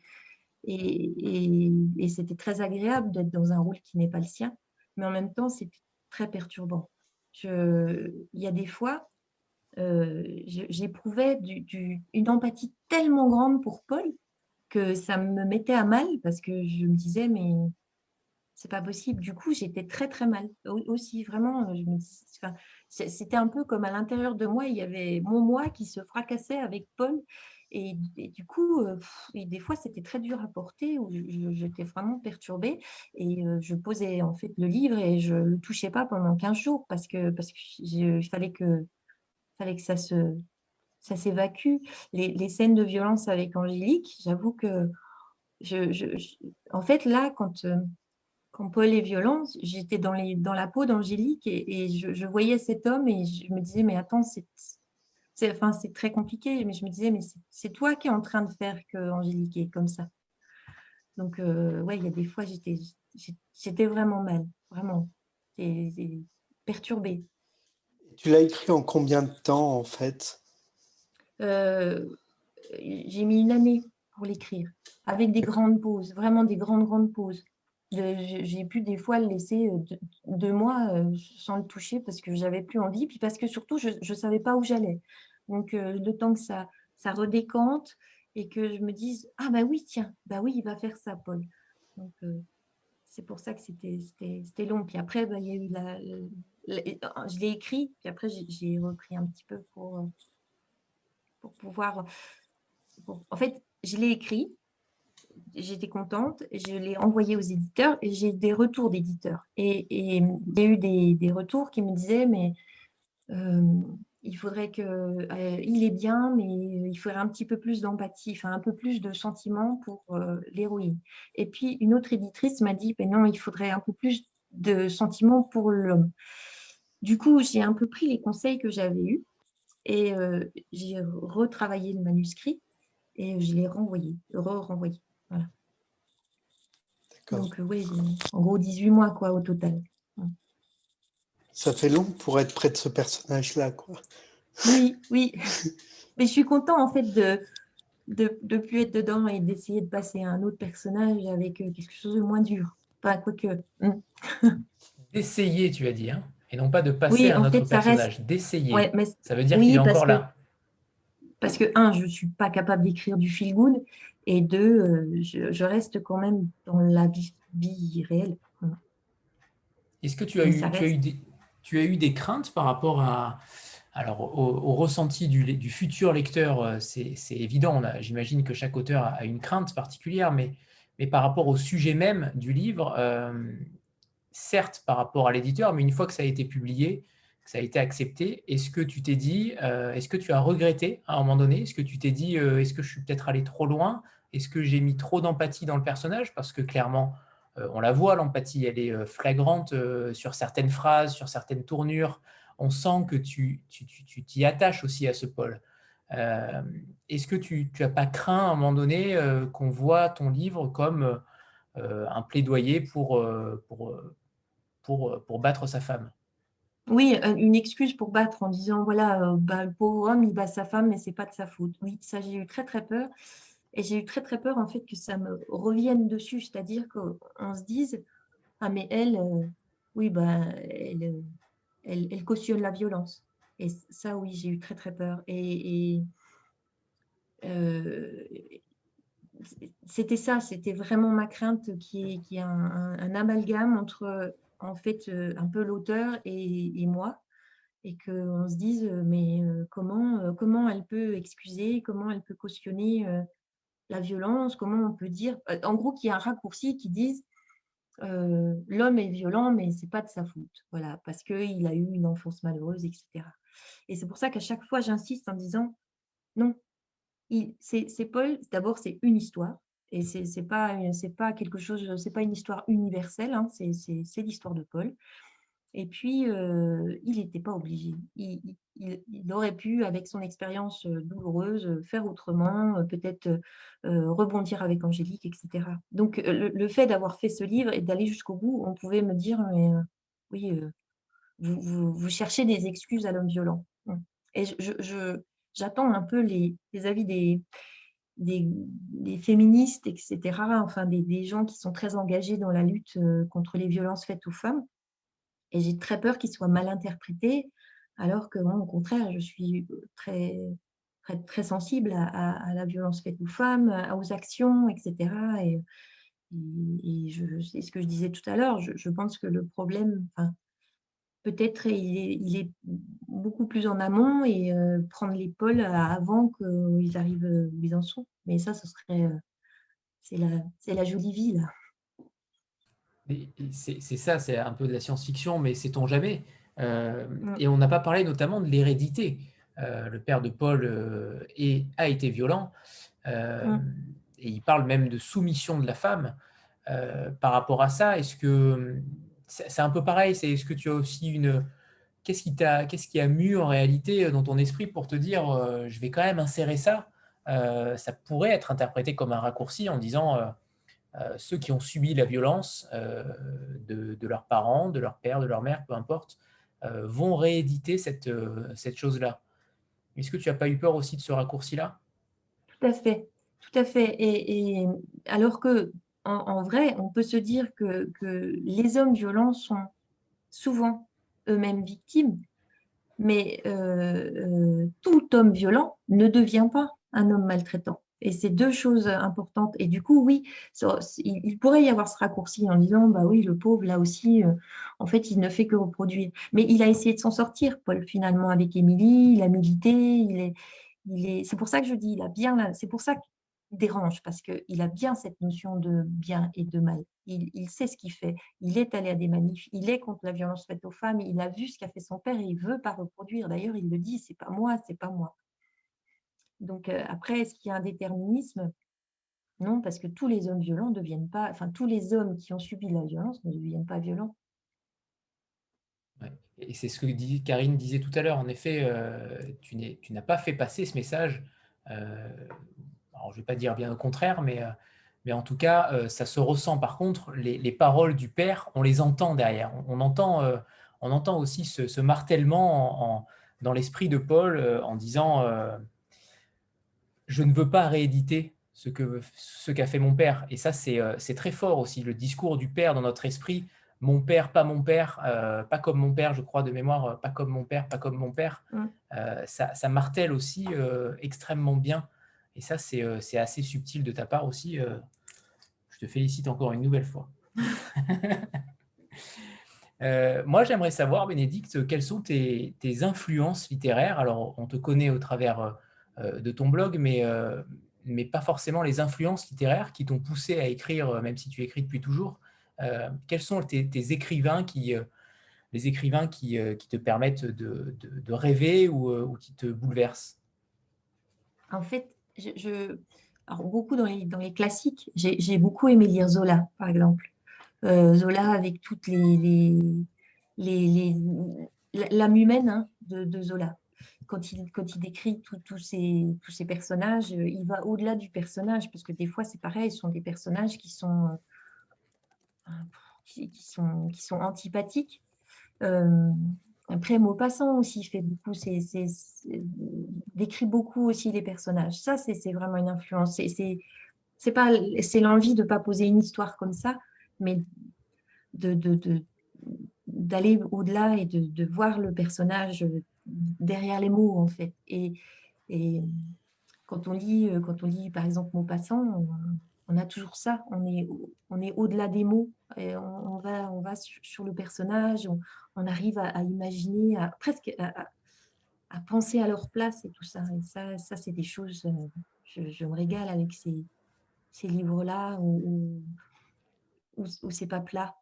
c'était très agréable d'être dans un rôle qui n'est pas le sien. Mais en même temps, c'était très perturbant. Il y a des fois, euh, j'éprouvais une empathie tellement grande pour Paul que ça me mettait à mal parce que je me disais, mais c'est pas possible. Du coup, j'étais très très mal aussi, vraiment. Je c'était un peu comme à l'intérieur de moi, il y avait mon moi qui se fracassait avec Paul. Et, du coup, euh, des fois, c'était très dur à porter, où j'étais vraiment perturbée. Et euh, je posais en fait le livre et je ne le touchais pas pendant 15 jours parce que parce qu'il fallait que, fallait que ça se ça s'évacue. Les, les, scènes de violence avec Angélique, j'avoue que je, en fait, là, quand, euh, quand Paul est violent, j'étais dans, dans la peau d'Angélique et, je, voyais cet homme et je me disais, mais attends, c'est enfin, très compliqué, mais je me disais, mais c'est toi qui es en train de faire que Angélique est comme ça. Donc, euh, ouais, il y a des fois, j'étais vraiment mal, vraiment, perturbée. Tu l'as écrit en combien de temps, en fait? Euh, J'ai mis une année pour l'écrire, avec des grandes pauses, vraiment des grandes, grandes pauses. J'ai pu des fois le laisser deux, mois sans le toucher parce que j'avais plus envie, puis parce que surtout, je ne savais pas où j'allais. Donc, le temps que ça, ça redécante et que je me dise Ah, bah oui, tiens, bah oui, il va faire ça, Paul. Donc, c'est pour ça que c'était long. Puis après, bah, il y a eu la, je l'ai écrit, puis après, j'ai repris un petit peu pour, pour pouvoir. en fait, je l'ai écrit, j'étais contente, je l'ai envoyé aux éditeurs et j'ai des retours d'éditeurs. Et, il y a eu des, retours qui me disaient, mais euh, il faudrait que euh, il est bien, mais il faudrait un petit peu plus d'empathie, enfin un peu plus de sentiments pour euh, l'héroïne. Et puis une autre éditrice m'a dit, ben non, il faudrait un peu plus de sentiments pour l'homme. Du coup, j'ai un peu pris les conseils que j'avais eus et j'ai retravaillé le manuscrit et je l'ai renvoyé, re-renvoyé. Donc, oui, en gros, 18 mois quoi, au total. Ça fait long pour être près de ce personnage-là. quoi. Oui, oui. Mais je suis content en fait de de ne plus être dedans et d'essayer de passer à un autre personnage avec euh, quelque chose de moins dur. Enfin, quoique. Hmm. D'essayer, tu as dit, hein et non pas de passer à un autre personnage. D'essayer. mais... Ça veut dire qu'il est encore là. Parce que, un, je ne suis pas capable d'écrire du feel good, et deux, euh, je, reste quand même dans la vie, vie réelle. Est-ce que tu as, eu, tu, as eu des, tu as eu des craintes par rapport à, alors, au, ressenti du, futur lecteur, euh, c'est évident. J'imagine que chaque auteur a une crainte particulière, mais, par rapport au sujet même du livre, euh, certes par rapport à l'éditeur, mais une fois que ça a été publié, que ça a été accepté, est-ce que tu t'es dit, euh, est-ce que tu as regretté à un moment donné? Est-ce que tu t'es dit, est-ce que je suis peut-être allé trop loin? Est-ce que j'ai mis trop d'empathie dans le personnage? Parce que clairement, on la voit, l'empathie, elle est flagrante sur certaines phrases, sur certaines tournures on sent que tu t'y attaches aussi à ce pôle. Euh, est-ce que tu n'as pas craint à un moment donné euh, qu'on voit ton livre comme euh, un plaidoyer pour, pour, pour, pour, battre sa femme? Oui, une excuse pour battre en disant voilà, bah, le pauvre homme, il bat sa femme, mais ce n'est pas de sa faute. Oui, ça, j'ai eu très très peur. Et j'ai eu très très peur en fait que ça me revienne dessus, c'est-à-dire qu'on se dise ah mais elle, oui bah elle, elle, cautionne la violence. Et ça, oui, j'ai eu très, très peur. Et, euh, c'était ça, c'était vraiment ma crainte qui est, qui un, amalgame entre, en fait, euh, un peu l'auteur et, moi. Et qu'on se dise, mais euh, comment, comment elle peut excuser, comment elle peut cautionner la violence, comment on peut dire, en gros, qu'il y a un raccourci qui dise euh, l'homme est violent, mais c'est pas de sa faute, voilà, parce qu'il a eu une enfance malheureuse, etc. Et c'est pour ça qu'à chaque fois, j'insiste en disant, non, c'est Paul, d'abord, c'est une histoire, et c'est pas, pas quelque chose, c'est pas une histoire universelle, hein, c'est l'histoire de Paul. Et puis, euh, il n'était pas obligé. Il, aurait pu, avec son expérience euh, douloureuse, euh, faire autrement, peut-être rebondir avec Angélique, etc. Donc, le, fait d'avoir fait ce livre et d'aller jusqu'au bout, on pouvait me dire, oui, vous, cherchez des excuses à l'homme violent. Et j'attends un peu les, avis des, féministes, etc., enfin des, gens qui sont très engagés dans la lutte contre les violences faites aux femmes, et j'ai très peur qu'il soit mal interprété, alors que moi, au contraire, je suis très, très, très sensible à, la violence faite aux femmes, aux actions, etc. Et, c'est ce que je disais tout à l'heure, je, pense que le problème, enfin, peut-être il est, beaucoup plus en amont et prendre l'épaule avant qu'ils arrivent où ils en sont. Mais ça, ce serait, c'est la, c'est la jolie vie, là. C'est ça, c'est un peu de la science-fiction, mais sait-on jamais euh. Et on n'a pas parlé notamment de l'hérédité. Euh, le père de Paul euh, a été violent, mm. et il parle même de soumission de la femme. par rapport à ça, est-ce que c'est un peu pareil C'est est-ce que tu as aussi une qu'est-ce qui t'a qu'est-ce qui a mu en réalité dans ton esprit pour te dire je vais quand même insérer ça Ça pourrait être interprété comme un raccourci en disant ceux qui ont subi la violence euh, de, leurs parents, de leur père, de leur mère, peu importe, euh, vont rééditer cette, chose-là. Est-ce que tu n'as pas eu peur aussi de ce raccourci-là? Tout à fait, tout à fait. Et, alors que, en, vrai, on peut se dire que, les hommes violents sont souvent eux-mêmes victimes, mais tout homme violent ne devient pas un homme maltraitant. Et c'est deux choses importantes. Et du coup, oui, il pourrait y avoir ce raccourci en disant, bah oui, le pauvre, là aussi, euh, en fait, il ne fait que reproduire. Mais il a essayé de s'en sortir, Paul, finalement, avec Émilie, il a milité, il est, il est... c'est pour ça que je dis, il a bien, c'est pour ça qu'il dérange, parce qu'il a bien cette notion de bien et de mal. Il, sait ce qu'il fait. Il est allé à des manifs, il est contre la violence faite aux femmes, il a vu ce qu'a fait son père et il veut pas reproduire. D'ailleurs, il le dit, c'est pas moi, c'est pas moi. Donc après, est-ce qu'il y a un déterminisme? Non, parce que tous les hommes violents ne deviennent pas, enfin tous les hommes qui ont subi la violence ne deviennent pas violents. Et c'est ce que Karine disait tout à l'heure. En effet, tu n'as pas fait passer ce message. alors je ne vais pas dire bien au contraire, mais, en tout cas, ça se ressent. Par contre, les, paroles du Père, on les entend derrière. On, entend, on entend aussi ce, martèlement dans l'esprit de Paul en disant Je ne veux pas rééditer ce qu'a ce qu'a fait mon Père. Et ça, c'est très fort aussi, le discours du Père dans notre esprit mon père, pas mon père, euh, pas comme mon père, je crois de mémoire, euh, pas comme mon père, pas comme mon père, mm. euh, ça, martèle aussi extrêmement bien. Et ça, c'est assez subtil de ta part aussi. je te félicite encore une nouvelle fois. moi, j'aimerais savoir, Bénédicte, quelles sont tes, influences littéraires? Alors, on te connaît au travers de ton blog, mais, mais pas forcément les influences littéraires qui t'ont poussé à écrire, même si tu écris depuis toujours. Euh, quels sont tes, écrivains qui, euh, les écrivains qui, euh, qui te permettent de, de, rêver ou, qui te bouleversent? En fait, je, beaucoup dans les, dans les classiques, j'ai beaucoup aimé lire Zola, par exemple. Zola avec toutes les, les, l'âme humaine hein, de, Zola. Quand il, décrit tous ces, personnages, il va au-delà du personnage, parce que des fois, c'est pareil, ce sont des personnages qui sont sont, qui sont antipathiques. Euh, après, Maupassant aussi fait beaucoup, décrit beaucoup aussi les personnages. Ça, c'est, vraiment une influence. C'est, l'envie de ne pas poser une histoire comme ça, mais de, d'aller au-delà et de, de, voir le personnage derrière les mots, en fait. Et, et quand on lit, quand on lit par exemple Maupassant, on a toujours ça, on est, on est au-delà des mots, et on, va, on va sur, le personnage, on, arrive à, imaginer, à, presque à, penser à leur place et tout ça. Et ça, ça c'est des choses, euh, je, me régale avec ces, ces livres-là où, c'est pas plat,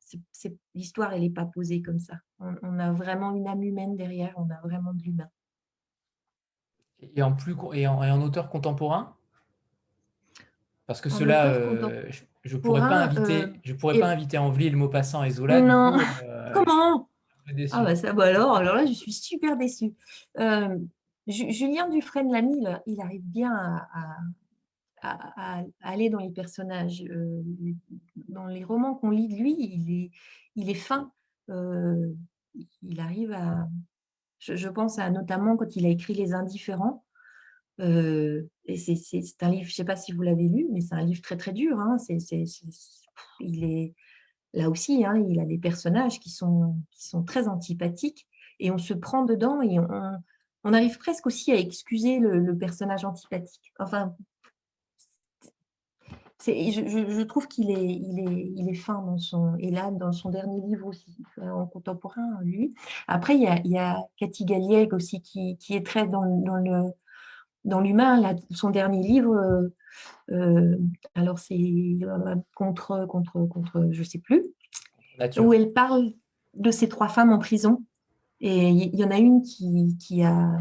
l'histoire elle n'est pas posée comme ça. On, a vraiment une âme humaine derrière, on a vraiment de l'humain. Et en, plus, et en auteur contemporain? Parce que cela, euh, je ne pourrais pas inviter, euh, je pourrais pas inviter Envely, Maupassant et Zola. Non, euh, comment? Ah bah ça, bah alors, alors là, je suis super déçue. Julien Dufresne l'ami, il arrive bien à, à, aller dans les personnages. dans les romans qu'on lit de lui, il est, fin. il arrive à. Je, pense à notamment quand il a écrit Les Indifférents. Euh, et c'est un livre, je ne sais pas si vous l'avez lu, mais c'est un livre très très dur. Hein. il est là aussi, hein, il a des personnages qui sont, qui sont très antipathiques et on se prend dedans et on, on arrive presque aussi à excuser le, personnage antipathique. Enfin, je, je, trouve qu'il est, il est, il est fin dans son, et là dans son dernier livre aussi, euh, en contemporain, lui. Après, il y a, il y a Cathy Galliègue aussi qui, qui est très dans, dans le dans l'humain, son dernier livre, euh, euh, alors c'est contre, contre, contre, je ne sais plus, où elle parle de ces trois femmes en prison. Et il y, en a une qui, qui, a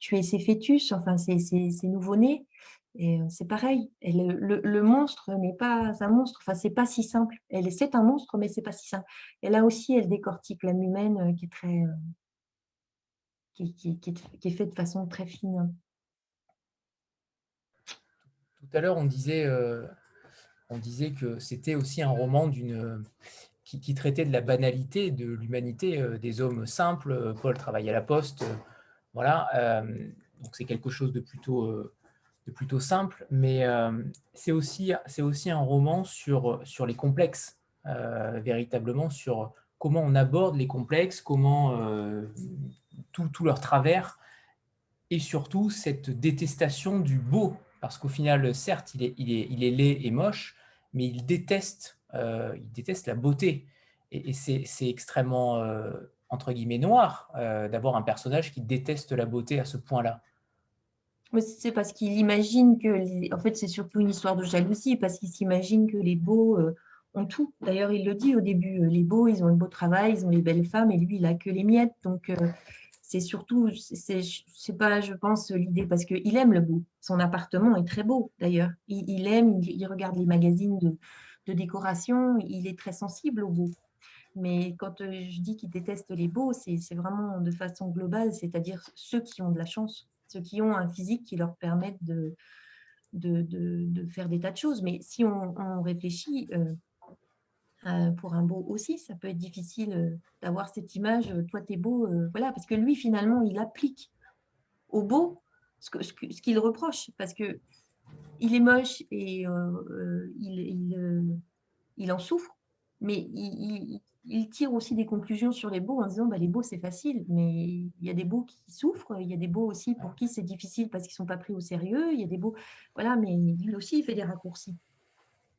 tué ses fœtus, enfin ses, ses, nouveau-nés. Et c'est pareil, le, monstre n'est pas un monstre, enfin c'est pas si simple. Elle c'est un monstre, mais c'est pas si simple. Et là aussi, elle décortique l'âme humaine qui est très, qui, qui, qui, est, faite de façon très fine. Tout à l'heure, on disait, on disait que c'était aussi un roman qui, traitait de la banalité de l'humanité des hommes simples. Paul travaille à la poste, voilà. donc c'est quelque chose de plutôt de plutôt simple, mais c'est aussi aussi un roman sur sur les complexes, véritablement sur comment on aborde les complexes, comment tout, tout leur travers et surtout cette détestation du beau parce qu'au final, certes, il est, il, est, il est laid et moche, mais il déteste, euh, il déteste la beauté. Et, c'est extrêmement, euh, entre guillemets, noir euh, d'avoir un personnage qui déteste la beauté à ce point-là. C'est parce qu'il imagine que, en fait, c'est surtout une histoire de jalousie, parce qu'il s'imagine que les beaux ont tout. D'ailleurs, il le dit au début, les beaux, ils ont le beau travail, ils ont les belles femmes, et lui, il a que les miettes. Donc, c'est surtout, c'est pas, je pense, l'idée, parce qu'il aime le beau. Son appartement est très beau, d'ailleurs. Il, aime, il, regarde les magazines de, décoration, il est très sensible au beau. Mais quand euh, je dis qu'il déteste les beaux, c'est vraiment de façon globale, c'est-à-dire ceux qui ont de la chance, ceux qui ont un physique qui leur permettent de, de, faire des tas de choses. Mais si on, réfléchit, pour un beau aussi, ça peut être difficile d'avoir cette image, toi, tu es beau, voilà, parce que lui, finalement, il applique au beau ce qu'il reproche, parce que il est moche et il, il, en souffre, mais il, il tire aussi des conclusions sur les beaux en disant bah, les beaux c'est facile, mais il y a des beaux qui souffrent, il y a des beaux aussi pour qui c'est difficile parce qu'ils ne sont pas pris au sérieux, il y a des beaux, voilà, mais lui aussi il fait des raccourcis.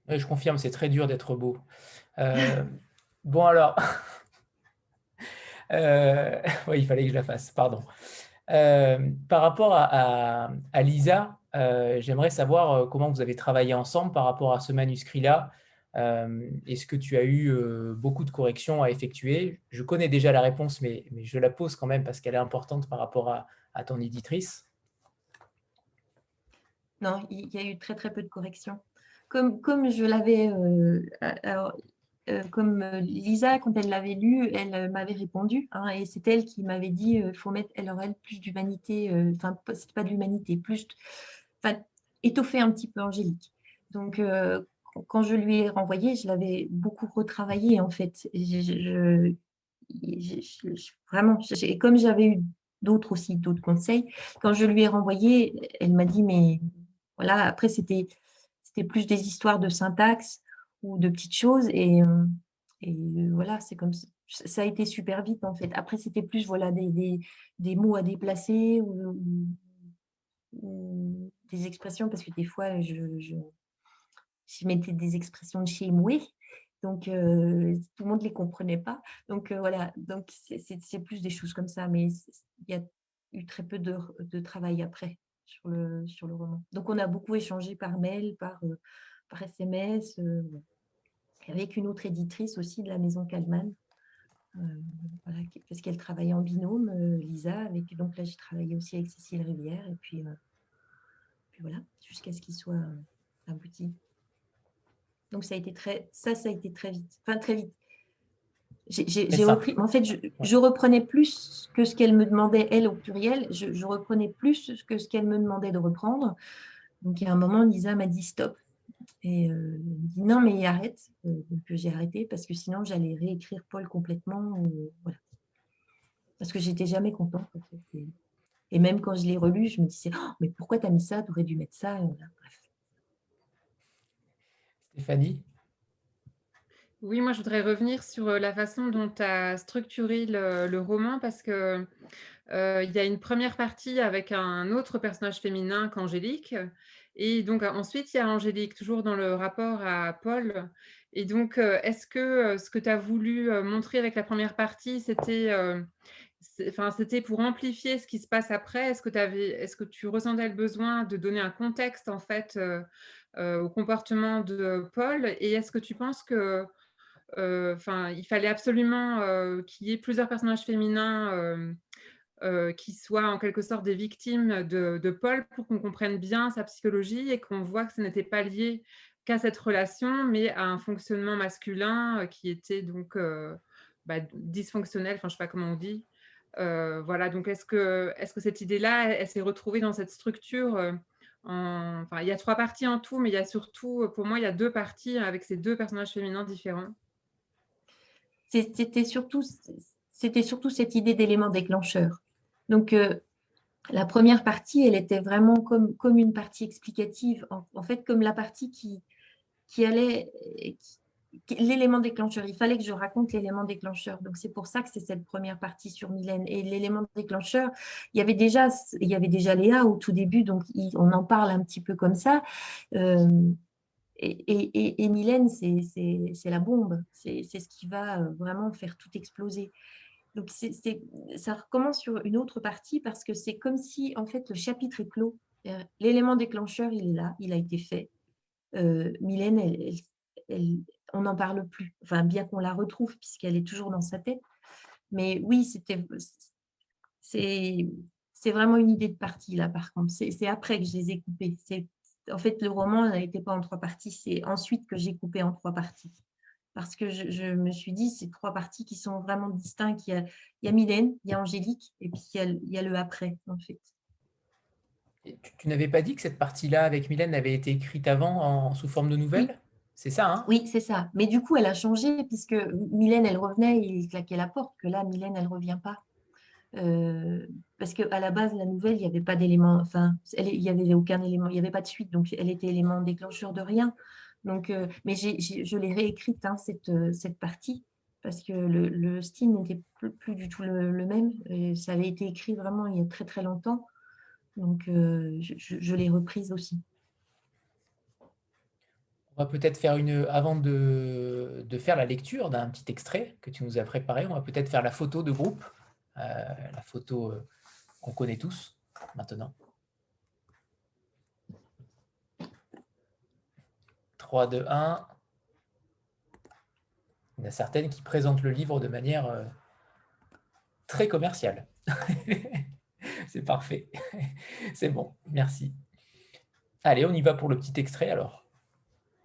je confirme, c'est très dur d'être beau. Euh, bon alors, euh, oui, il fallait que je la fasse, pardon. Euh, par rapport à, à Lisa, j'aimerais savoir comment vous avez travaillé ensemble par rapport à ce manuscrit-là. Euh, est-ce que tu as eu euh, beaucoup de corrections à effectuer? Je connais déjà la réponse, mais, je la pose quand même parce qu'elle est importante par rapport à, ton éditrice. Non, il y a eu très très peu de corrections. Comme, comme je l'avais, euh, comme Lisa, quand elle l'avait lu, elle m'avait répondu, hein, et c'est elle qui m'avait dit il faut mettre elle plus d'humanité, enfin, c'est pas de l'humanité, plus, étoffer un petit peu Angélique. Donc, quand je lui ai renvoyé, je l'avais beaucoup retravaillé en fait. Vraiment, comme j'avais eu d'autres aussi, d'autres conseils, quand je lui ai renvoyé, elle m'a dit, mais voilà, après c'était plus des histoires de syntaxe ou de petites choses et, et voilà, c'est comme ça. ça. a été super vite en fait. Après, c'était plus voilà, des, des, mots à déplacer ou, des expressions parce que des fois, je je mettais des expressions de chez Moué, donc tout le monde ne les comprenait pas. Donc voilà, donc c'est plus des choses comme ça, mais il y a eu très peu de, travail après sur le, sur le roman. Donc on a beaucoup échangé par mail, par, par SMS, avec une autre éditrice aussi de la maison Kalman. parce qu'elle travaillait en binôme, Lisa, avec, donc là j'ai travaillé aussi avec Cécile Rivière, et puis, puis voilà, jusqu'à ce qu'il soit abouti. Donc ça a été très, ça, ça a été très vite. Enfin, très vite. J'ai repris, en fait, je, reprenais plus que ce qu'elle me demandait, elle, au pluriel. Je, reprenais plus que ce qu'elle me demandait de reprendre. Donc, il y a un moment, Lisa m'a dit stop. Et euh, elle dit non, mais arrête. Euh, donc, j'ai arrêté parce que sinon, j'allais réécrire Paul complètement. Euh, voilà. Parce que j'étais jamais contente. et, même quand je l'ai relu, je me disais oh, mais pourquoi tu as mis ça? Tu aurais dû mettre ça. Bref. Stéphanie? Oui, moi je voudrais revenir sur euh, la façon dont tu as structuré le, roman parce que euh, il y a une première partie avec un autre personnage féminin qu'Angélique. Et donc ensuite, il y a Angélique, toujours dans le rapport à Paul. Et donc, euh, est-ce que ce que tu as voulu montrer avec la première partie, c'était pour amplifier ce qui se passe après? Est-ce que, tu ressentais le besoin de donner un contexte en fait euh, au comportement de Paul Et est-ce que tu penses que, euh, enfin, il fallait absolument euh, qu'il y ait plusieurs personnages féminins qui soient en quelque sorte des victimes de, Paul pour qu'on comprenne bien sa psychologie et qu'on voit que ce n'était pas lié qu'à cette relation, mais à un fonctionnement masculin qui était donc bah, dysfonctionnel, enfin je sais pas comment on dit. voilà, donc est-ce que, est -ce que cette idée-là, s'est retrouvée dans cette structure Enfin, il y a trois parties en tout, mais il y a surtout, pour moi, il y a deux parties avec ces deux personnages féminins différents. C'était surtout, c'était surtout cette idée d'élément déclencheur. Donc, euh, la première partie, elle était vraiment comme, comme une partie explicative, en, fait, comme la partie qui, qui allait, l'élément déclencheur. Il fallait que je raconte l'élément déclencheur. Donc, c'est pour ça que c'est cette première partie sur Mylène. Et l'élément déclencheur, il y avait déjà, il y avait déjà Léa au tout début, donc on en parle un petit peu comme ça. Euh, et, et, Mylène, c'est la bombe. C'est ce qui va euh, vraiment faire tout exploser. Donc, ça recommence sur une autre partie parce que c'est comme si, en fait, le chapitre est clos. Euh, l'élément déclencheur, il est là, il a été fait. Mylène, elle, on n'en parle plus. Enfin, bien qu'on la retrouve, puisqu'elle est toujours dans sa tête. Mais oui, c'était, c'est, c'est vraiment une idée de partie, là, par contre. C'est, après que je les ai coupées. C'est, en fait, le roman n'était pas en trois parties. C'est ensuite que j'ai coupé en trois parties. Parce que je, me suis dit, c'est trois parties qui sont vraiment distinctes. Il y a, Mylène, il y a Angélique, et puis il y a, il y a le après, en fait. tu, n'avais pas dit que cette partie-là avec Mylène avait été écrite avant en, sous forme de nouvelle C'est ça, hein? Oui, c'est ça. Mais du coup, elle a changé puisque Mylène, elle revenait, il claquait la porte, que là, Mylène, elle ne revient pas. Euh, parce qu'à la base, la nouvelle, il n'y avait pas d'élément, enfin, il n'y avait aucun élément, il n'y avait pas de suite, donc elle était élément déclencheur de rien. Donc, euh, mais je l'ai réécrite, hein, cette, cette partie, parce que le, style n'était plus, du tout le, même. Ça avait été écrit vraiment il y a très très longtemps. Donc, euh, je, l'ai reprise aussi. On va peut-être faire une, avant de, faire la lecture d'un petit extrait que tu nous as préparé, on va peut-être faire la photo de groupe, euh, la photo euh, qu'on connaît tous maintenant. 3, 2, 1. Il y en a certaines qui présentent le livre de manière euh, très commerciale. C'est parfait. C'est bon, merci. Allez, on y va pour le petit extrait alors.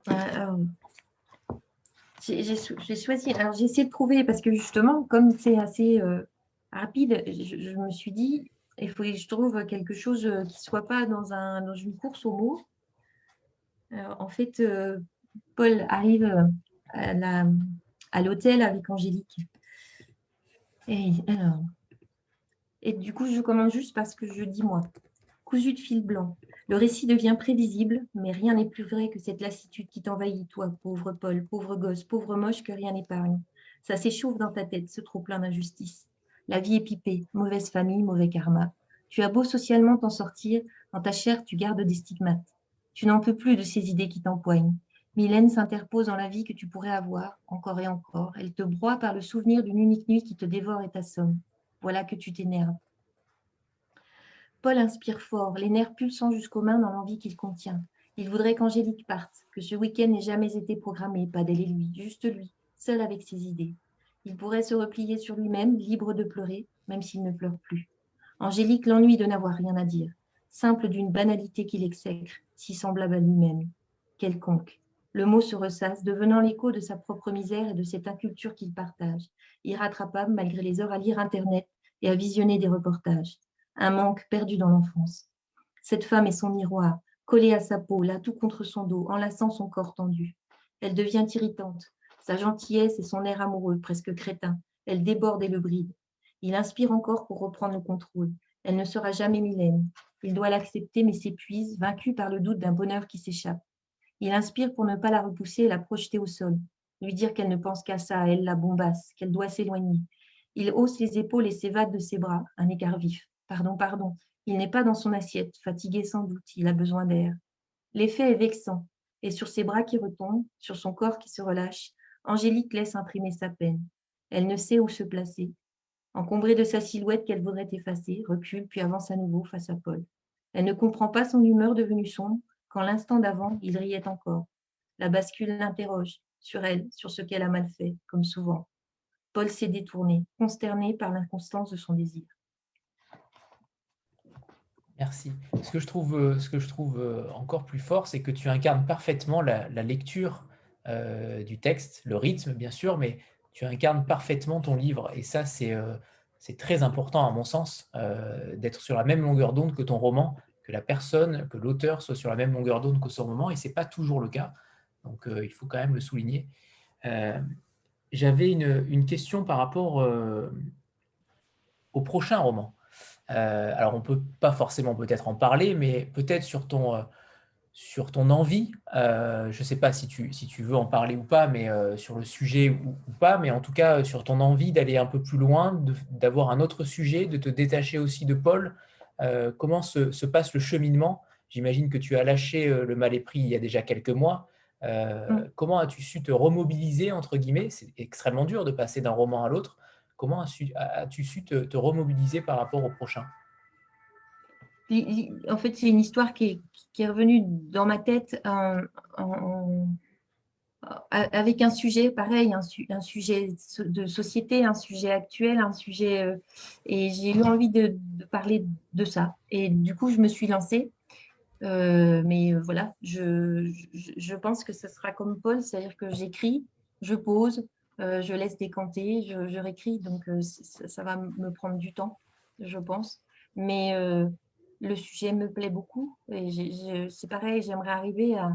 Euh, j'ai choisi, alors j'ai essayé de trouver, parce que justement, comme c'est assez euh, rapide, je, me suis dit, il faut que je trouve quelque chose qui ne soit pas dans, un, dans une course aux mots. en fait, Paul arrive à l'hôtel avec Angélique. Alors, et du coup, je commence juste parce que je dis moi. Cousu de fil blanc. Le récit devient prévisible, mais rien n'est plus vrai que cette lassitude qui t'envahit, toi, pauvre Paul, pauvre gosse, pauvre moche que rien n'épargne. Ça s'échauffe dans ta tête, ce trop plein d'injustice. La vie est pipée, mauvaise famille, mauvais karma. Tu as beau socialement t'en sortir, dans ta chair tu gardes des stigmates. Tu n'en peux plus de ces idées qui t'empoignent. Mylène s'interpose dans la vie que tu pourrais avoir, encore et encore. Elle te broie par le souvenir d'une unique nuit qui te dévore et t'assomme. Voilà que tu t'énerves. Paul inspire fort, les nerfs pulsant jusqu'aux mains dans l'envie qu'il contient. Il voudrait qu'Angélique parte, que ce week-end n'ait jamais été programmé, pas d'elle et lui, juste lui, seul avec ses idées. Il pourrait se replier sur lui-même, libre de pleurer, même s'il ne pleure plus. Angélique l'ennuie de n'avoir rien à dire, simple d'une banalité qu'il exècre, si semblable à lui-même. Quelconque, le mot se ressasse, devenant l'écho de sa propre misère et de cette inculture qu'il partage, irrattrapable malgré les heures à lire Internet et à visionner des reportages. Un manque perdu dans l'enfance. Cette femme est son miroir, collée à sa peau, là tout contre son dos, enlaçant son corps tendu. Elle devient irritante. Sa gentillesse et son air amoureux, presque crétin. Elle déborde et le bride. Il inspire encore pour reprendre le contrôle. Elle ne sera jamais Mylène. Il doit l'accepter mais s'épuise, vaincu par le doute d'un bonheur qui s'échappe. Il inspire pour ne pas la repousser et la projeter au sol, lui dire qu'elle ne pense qu'à ça, elle la bombasse, qu'elle doit s'éloigner. Il hausse les épaules et s'évade de ses bras, un écart vif. Pardon, pardon, il n'est pas dans son assiette, fatigué sans doute, il a besoin d'air. L'effet est vexant, et sur ses bras qui retombent, sur son corps qui se relâche, Angélique laisse imprimer sa peine. Elle ne sait où se placer. Encombrée de sa silhouette qu'elle voudrait effacer, recule puis avance à nouveau face à Paul. Elle ne comprend pas son humeur devenue sombre, quand l'instant d'avant, il riait encore. La bascule l'interroge sur elle, sur ce qu'elle a mal fait, comme souvent. Paul s'est détourné, consterné par l'inconstance de son désir. Merci. Ce que je trouve, euh, que euh, encore plus fort, c'est que tu incarnes parfaitement la, lecture euh, du texte, le rythme bien sûr, mais tu incarnes parfaitement ton livre. Et ça, c'est très important à mon sens, d'être sur la même longueur d'onde que ton roman, que la personne, que l'auteur soit sur la même longueur d'onde qu'au ce moment, et ce n'est pas toujours le cas. Donc, il faut quand même le souligner. J'avais une, question par rapport au prochain roman. Alors, on ne peut pas forcément peut-être en parler, mais peut-être sur ton, sur ton envie. je ne sais pas si tu, si tu veux en parler ou pas, mais sur le sujet ou, ou, pas, mais en tout cas sur ton envie d'aller un peu plus loin, d'avoir un autre sujet, de te détacher aussi de Paul, euh, comment se, passe le cheminement? J'imagine que tu as lâché euh, le mal épris il y a déjà quelques mois. Euh, mm. Comment as-tu su te remobiliser, entre guillemets? C'est extrêmement dur de passer d'un roman à l'autre. Comment as-tu su te, remobiliser par rapport au prochain? En fait, c'est une histoire qui est, revenue dans ma tête en, avec un sujet pareil, un, sujet de société, un sujet actuel, un sujet. Euh, et j'ai eu envie de, parler de ça. Et du coup, je me suis lancée. Euh, mais euh, voilà, je, pense que ce sera comme Paul, c'est-à-dire que j'écris, je pose, je laisse décanter, je, je réécris. Donc, ça, ça, va me prendre du temps, je pense. Mais le sujet me plaît beaucoup. Et c'est pareil, j'aimerais arriver à.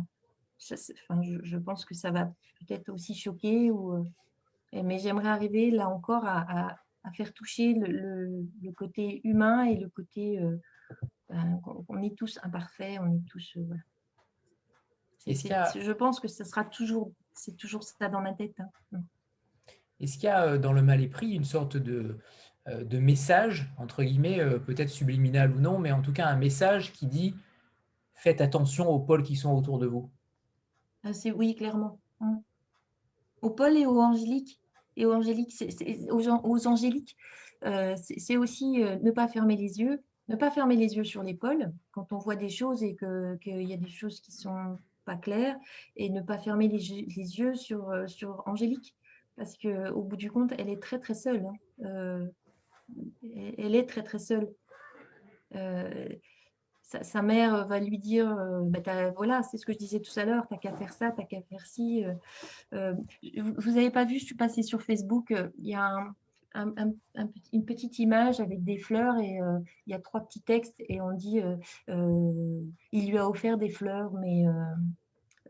Enfin, je, pense que ça va peut-être aussi choquer, ou, euh, mais j'aimerais arriver là encore à, faire toucher le, côté humain et le côté. Euh, ben, on est tous imparfaits, on est tous. Euh, je pense que ce sera toujours, c'est toujours ça dans ma tête. Hein. Est-ce qu'il y a dans le mal épris une sorte de, euh, de message, entre guillemets, euh, peut-être subliminal ou non, mais en tout cas un message qui dit faites attention aux pôles qui sont autour de vous? C'est oui, clairement. Hein. Aux pôles et aux angéliques. Et aux angéliques, aux, angéliques, euh, c'est aussi ne pas fermer les yeux, ne pas fermer les yeux sur les pôles quand on voit des choses et qu'il y a des choses qui sont pas claires, et ne pas fermer les, yeux sur, sur Angélique, parce qu'au bout du compte, elle est très très seule. Hein elle est très très seule. Euh, sa, mère va lui dire, euh, bah, voilà, c'est ce que je disais tout à l'heure, t'as qu'à faire ça, t'as qu'à faire ci. Euh, vous n'avez pas vu, je suis passée sur Facebook, il y a une petite image avec des fleurs et il y a trois petits textes et on dit, il lui a offert des fleurs, mais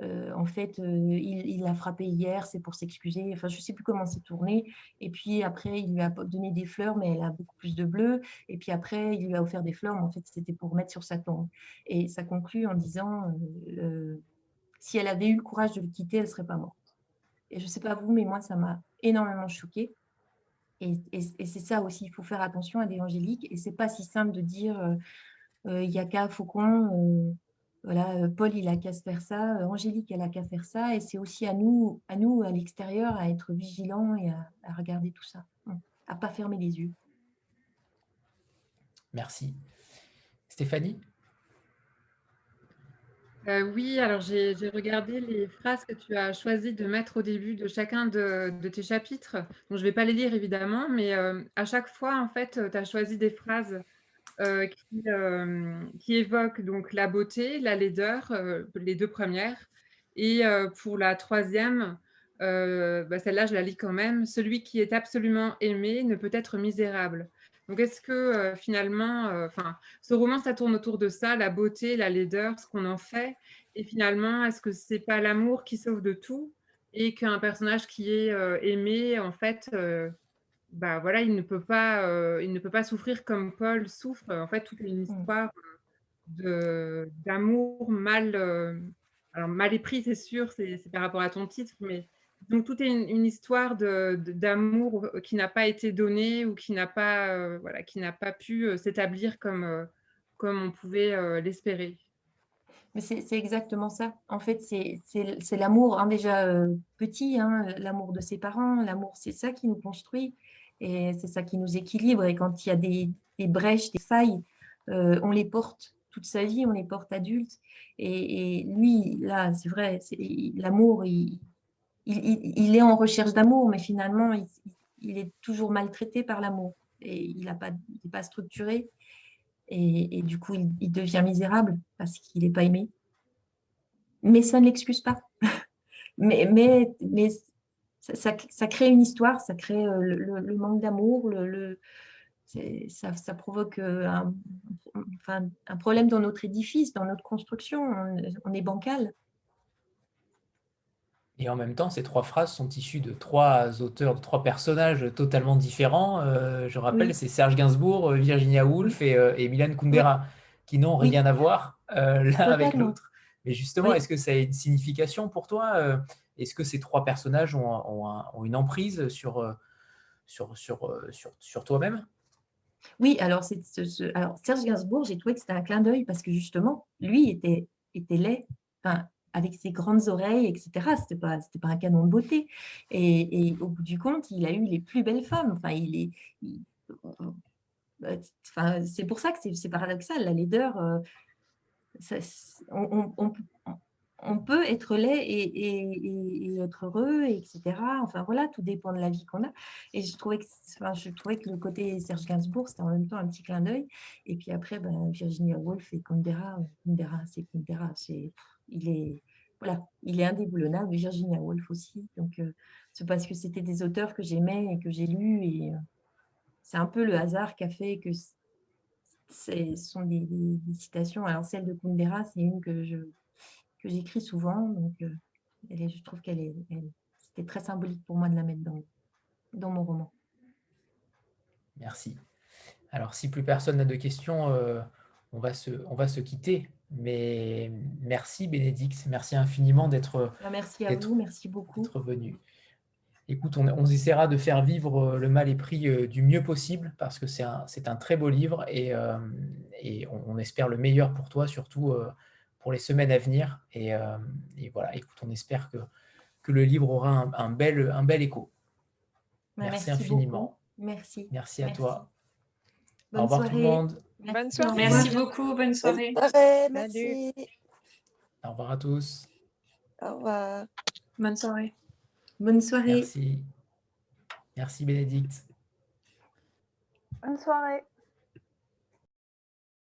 euh, en fait, euh, il l'a frappé hier, c'est pour s'excuser. Enfin, je ne sais plus comment c'est tourné. Et puis après, il lui a donné des fleurs, mais elle a beaucoup plus de bleu. Et puis après, il lui a offert des fleurs, mais en fait, c'était pour mettre sur sa tombe. Et ça conclut en disant, euh, si elle avait eu le courage de le quitter, elle ne serait pas morte. Et je ne sais pas vous, mais moi, ça m'a énormément choquée. Et, c'est ça aussi, il faut faire attention à des angéliques. Et c'est pas si simple de dire, il y a qu'à Faucon voilà, euh, Paul, il a qu'à se faire ça, euh, Angélique, elle a qu'à faire ça, et c'est aussi à nous, à nous, à l'extérieur, à être vigilants et à, regarder tout ça, hein, à pas fermer les yeux. Merci. Stéphanie? Euh, Oui, alors j'ai regardé les phrases que tu as choisi de mettre au début de chacun de, tes chapitres. je ne vais pas les lire évidemment, mais à chaque fois, en fait, tu as choisi des phrases euh, qui, euh, qui, évoque donc la beauté, la laideur, euh, les deux premières. Et pour la troisième, bah, celle-là, je la lis quand même. Celui qui est absolument aimé ne peut être misérable. Donc, est-ce que finalement, ce roman, ça tourne autour de ça, la beauté, la laideur, ce qu'on en fait. Et finalement, est-ce que c'est pas l'amour qui sauve de tout et qu'un personnage qui est aimé, en fait, bah voilà, il ne peut pas, euh, il ne peut pas souffrir comme Paul souffre. En fait, toute une mmh. histoire de d'amour mal, euh, alors mal épris, c'est sûr, c'est par rapport à ton titre, mais donc tout est une, histoire de d'amour qui n'a pas été donné ou qui n'a pas, euh, voilà, qui n'a pas pu s'établir comme comme on pouvait l'espérer. Mais c'est exactement ça. En fait, c'est l'amour, hein, déjà petit, hein, l'amour de ses parents, l'amour, c'est ça qui nous construit. Et c'est ça qui nous équilibre. Et quand il y a des, brèches, des failles, euh, on les porte toute sa vie, on les porte adultes. Et, lui, là, c'est vrai, l'amour, il, il, est en recherche d'amour, mais finalement, il, est toujours maltraité par l'amour. Et il n'est pas, pas structuré. Et, du coup, il, devient misérable parce qu'il n'est pas aimé. Mais ça ne l'excuse pas. mais, mais ça, crée une histoire, ça crée euh, le, manque d'amour, le, ça, provoque euh, un, enfin, un, problème dans notre édifice, dans notre construction. On, est bancal. Et en même temps, ces trois phrases sont issues de trois auteurs, de trois personnages totalement différents. Euh, je rappelle, c'est Serge Gainsbourg, Virginia Woolf et, et Milan Kundera, qui n'ont rien à voir l'un avec l'autre. Mais justement, est-ce que ça a une signification pour toi est-ce que ces trois personnages ont, une emprise euh, sur, sur, sur, euh, sur, sur toi-même? Oui, alors, Serge Gainsbourg, j'ai trouvé que c'était un clin d'œil parce que justement, lui était, était laid, enfin, avec ses grandes oreilles, etc. Ce n'était pas, pas un canon de beauté. Et, au bout du compte, il a eu les plus belles femmes. Enfin, il est, euh, enfin, c'est pour ça que c'est paradoxal. La laideur, on peut être laid et, être heureux, etc. Enfin voilà, tout dépend de la vie qu'on a. Et je trouvais que, je trouvais que le côté Serge Gainsbourg, c'était en même temps un petit clin d'œil. Et puis après, ben, Virginia Woolf et Kundera, Kundera, c'est Kundera, c'est, il est, voilà, il est indéboulonnable. Virginia Woolf aussi. Donc euh, c'est parce que c'était des auteurs que j'aimais et que j'ai lus et euh, c'est un peu le hasard qui a fait que ce sont des, citations. Alors, celle de Kundera, c'est une que je que j'écris souvent. Donc, euh, je trouve qu'elle est, c'était très symbolique pour moi de la mettre dans, dans mon roman. Merci. Alors, si plus personne n'a de questions, euh, on, va se, on va se quitter. Mais merci Bénédicte, merci infiniment d'être ah, Merci à vous, merci beaucoup. venu. Écoute, on, on, essaiera de faire vivre Le mal est pris euh, du mieux possible parce que c'est un, un, très beau livre et, et on, espère le meilleur pour toi, surtout pour les semaines à venir. Et, euh, voilà, écoute, on espère que, que le livre aura un, bel, un bel écho. Bah, merci, infiniment. Merci. Merci à toi. Au revoir tout le monde. Bonne soirée. Merci beaucoup. Bonne soirée. Bonne soirée. Merci. Au revoir à tous. Au revoir. Bonne soirée. Bonne soirée. Merci. Merci Bénédicte. Bonne soirée.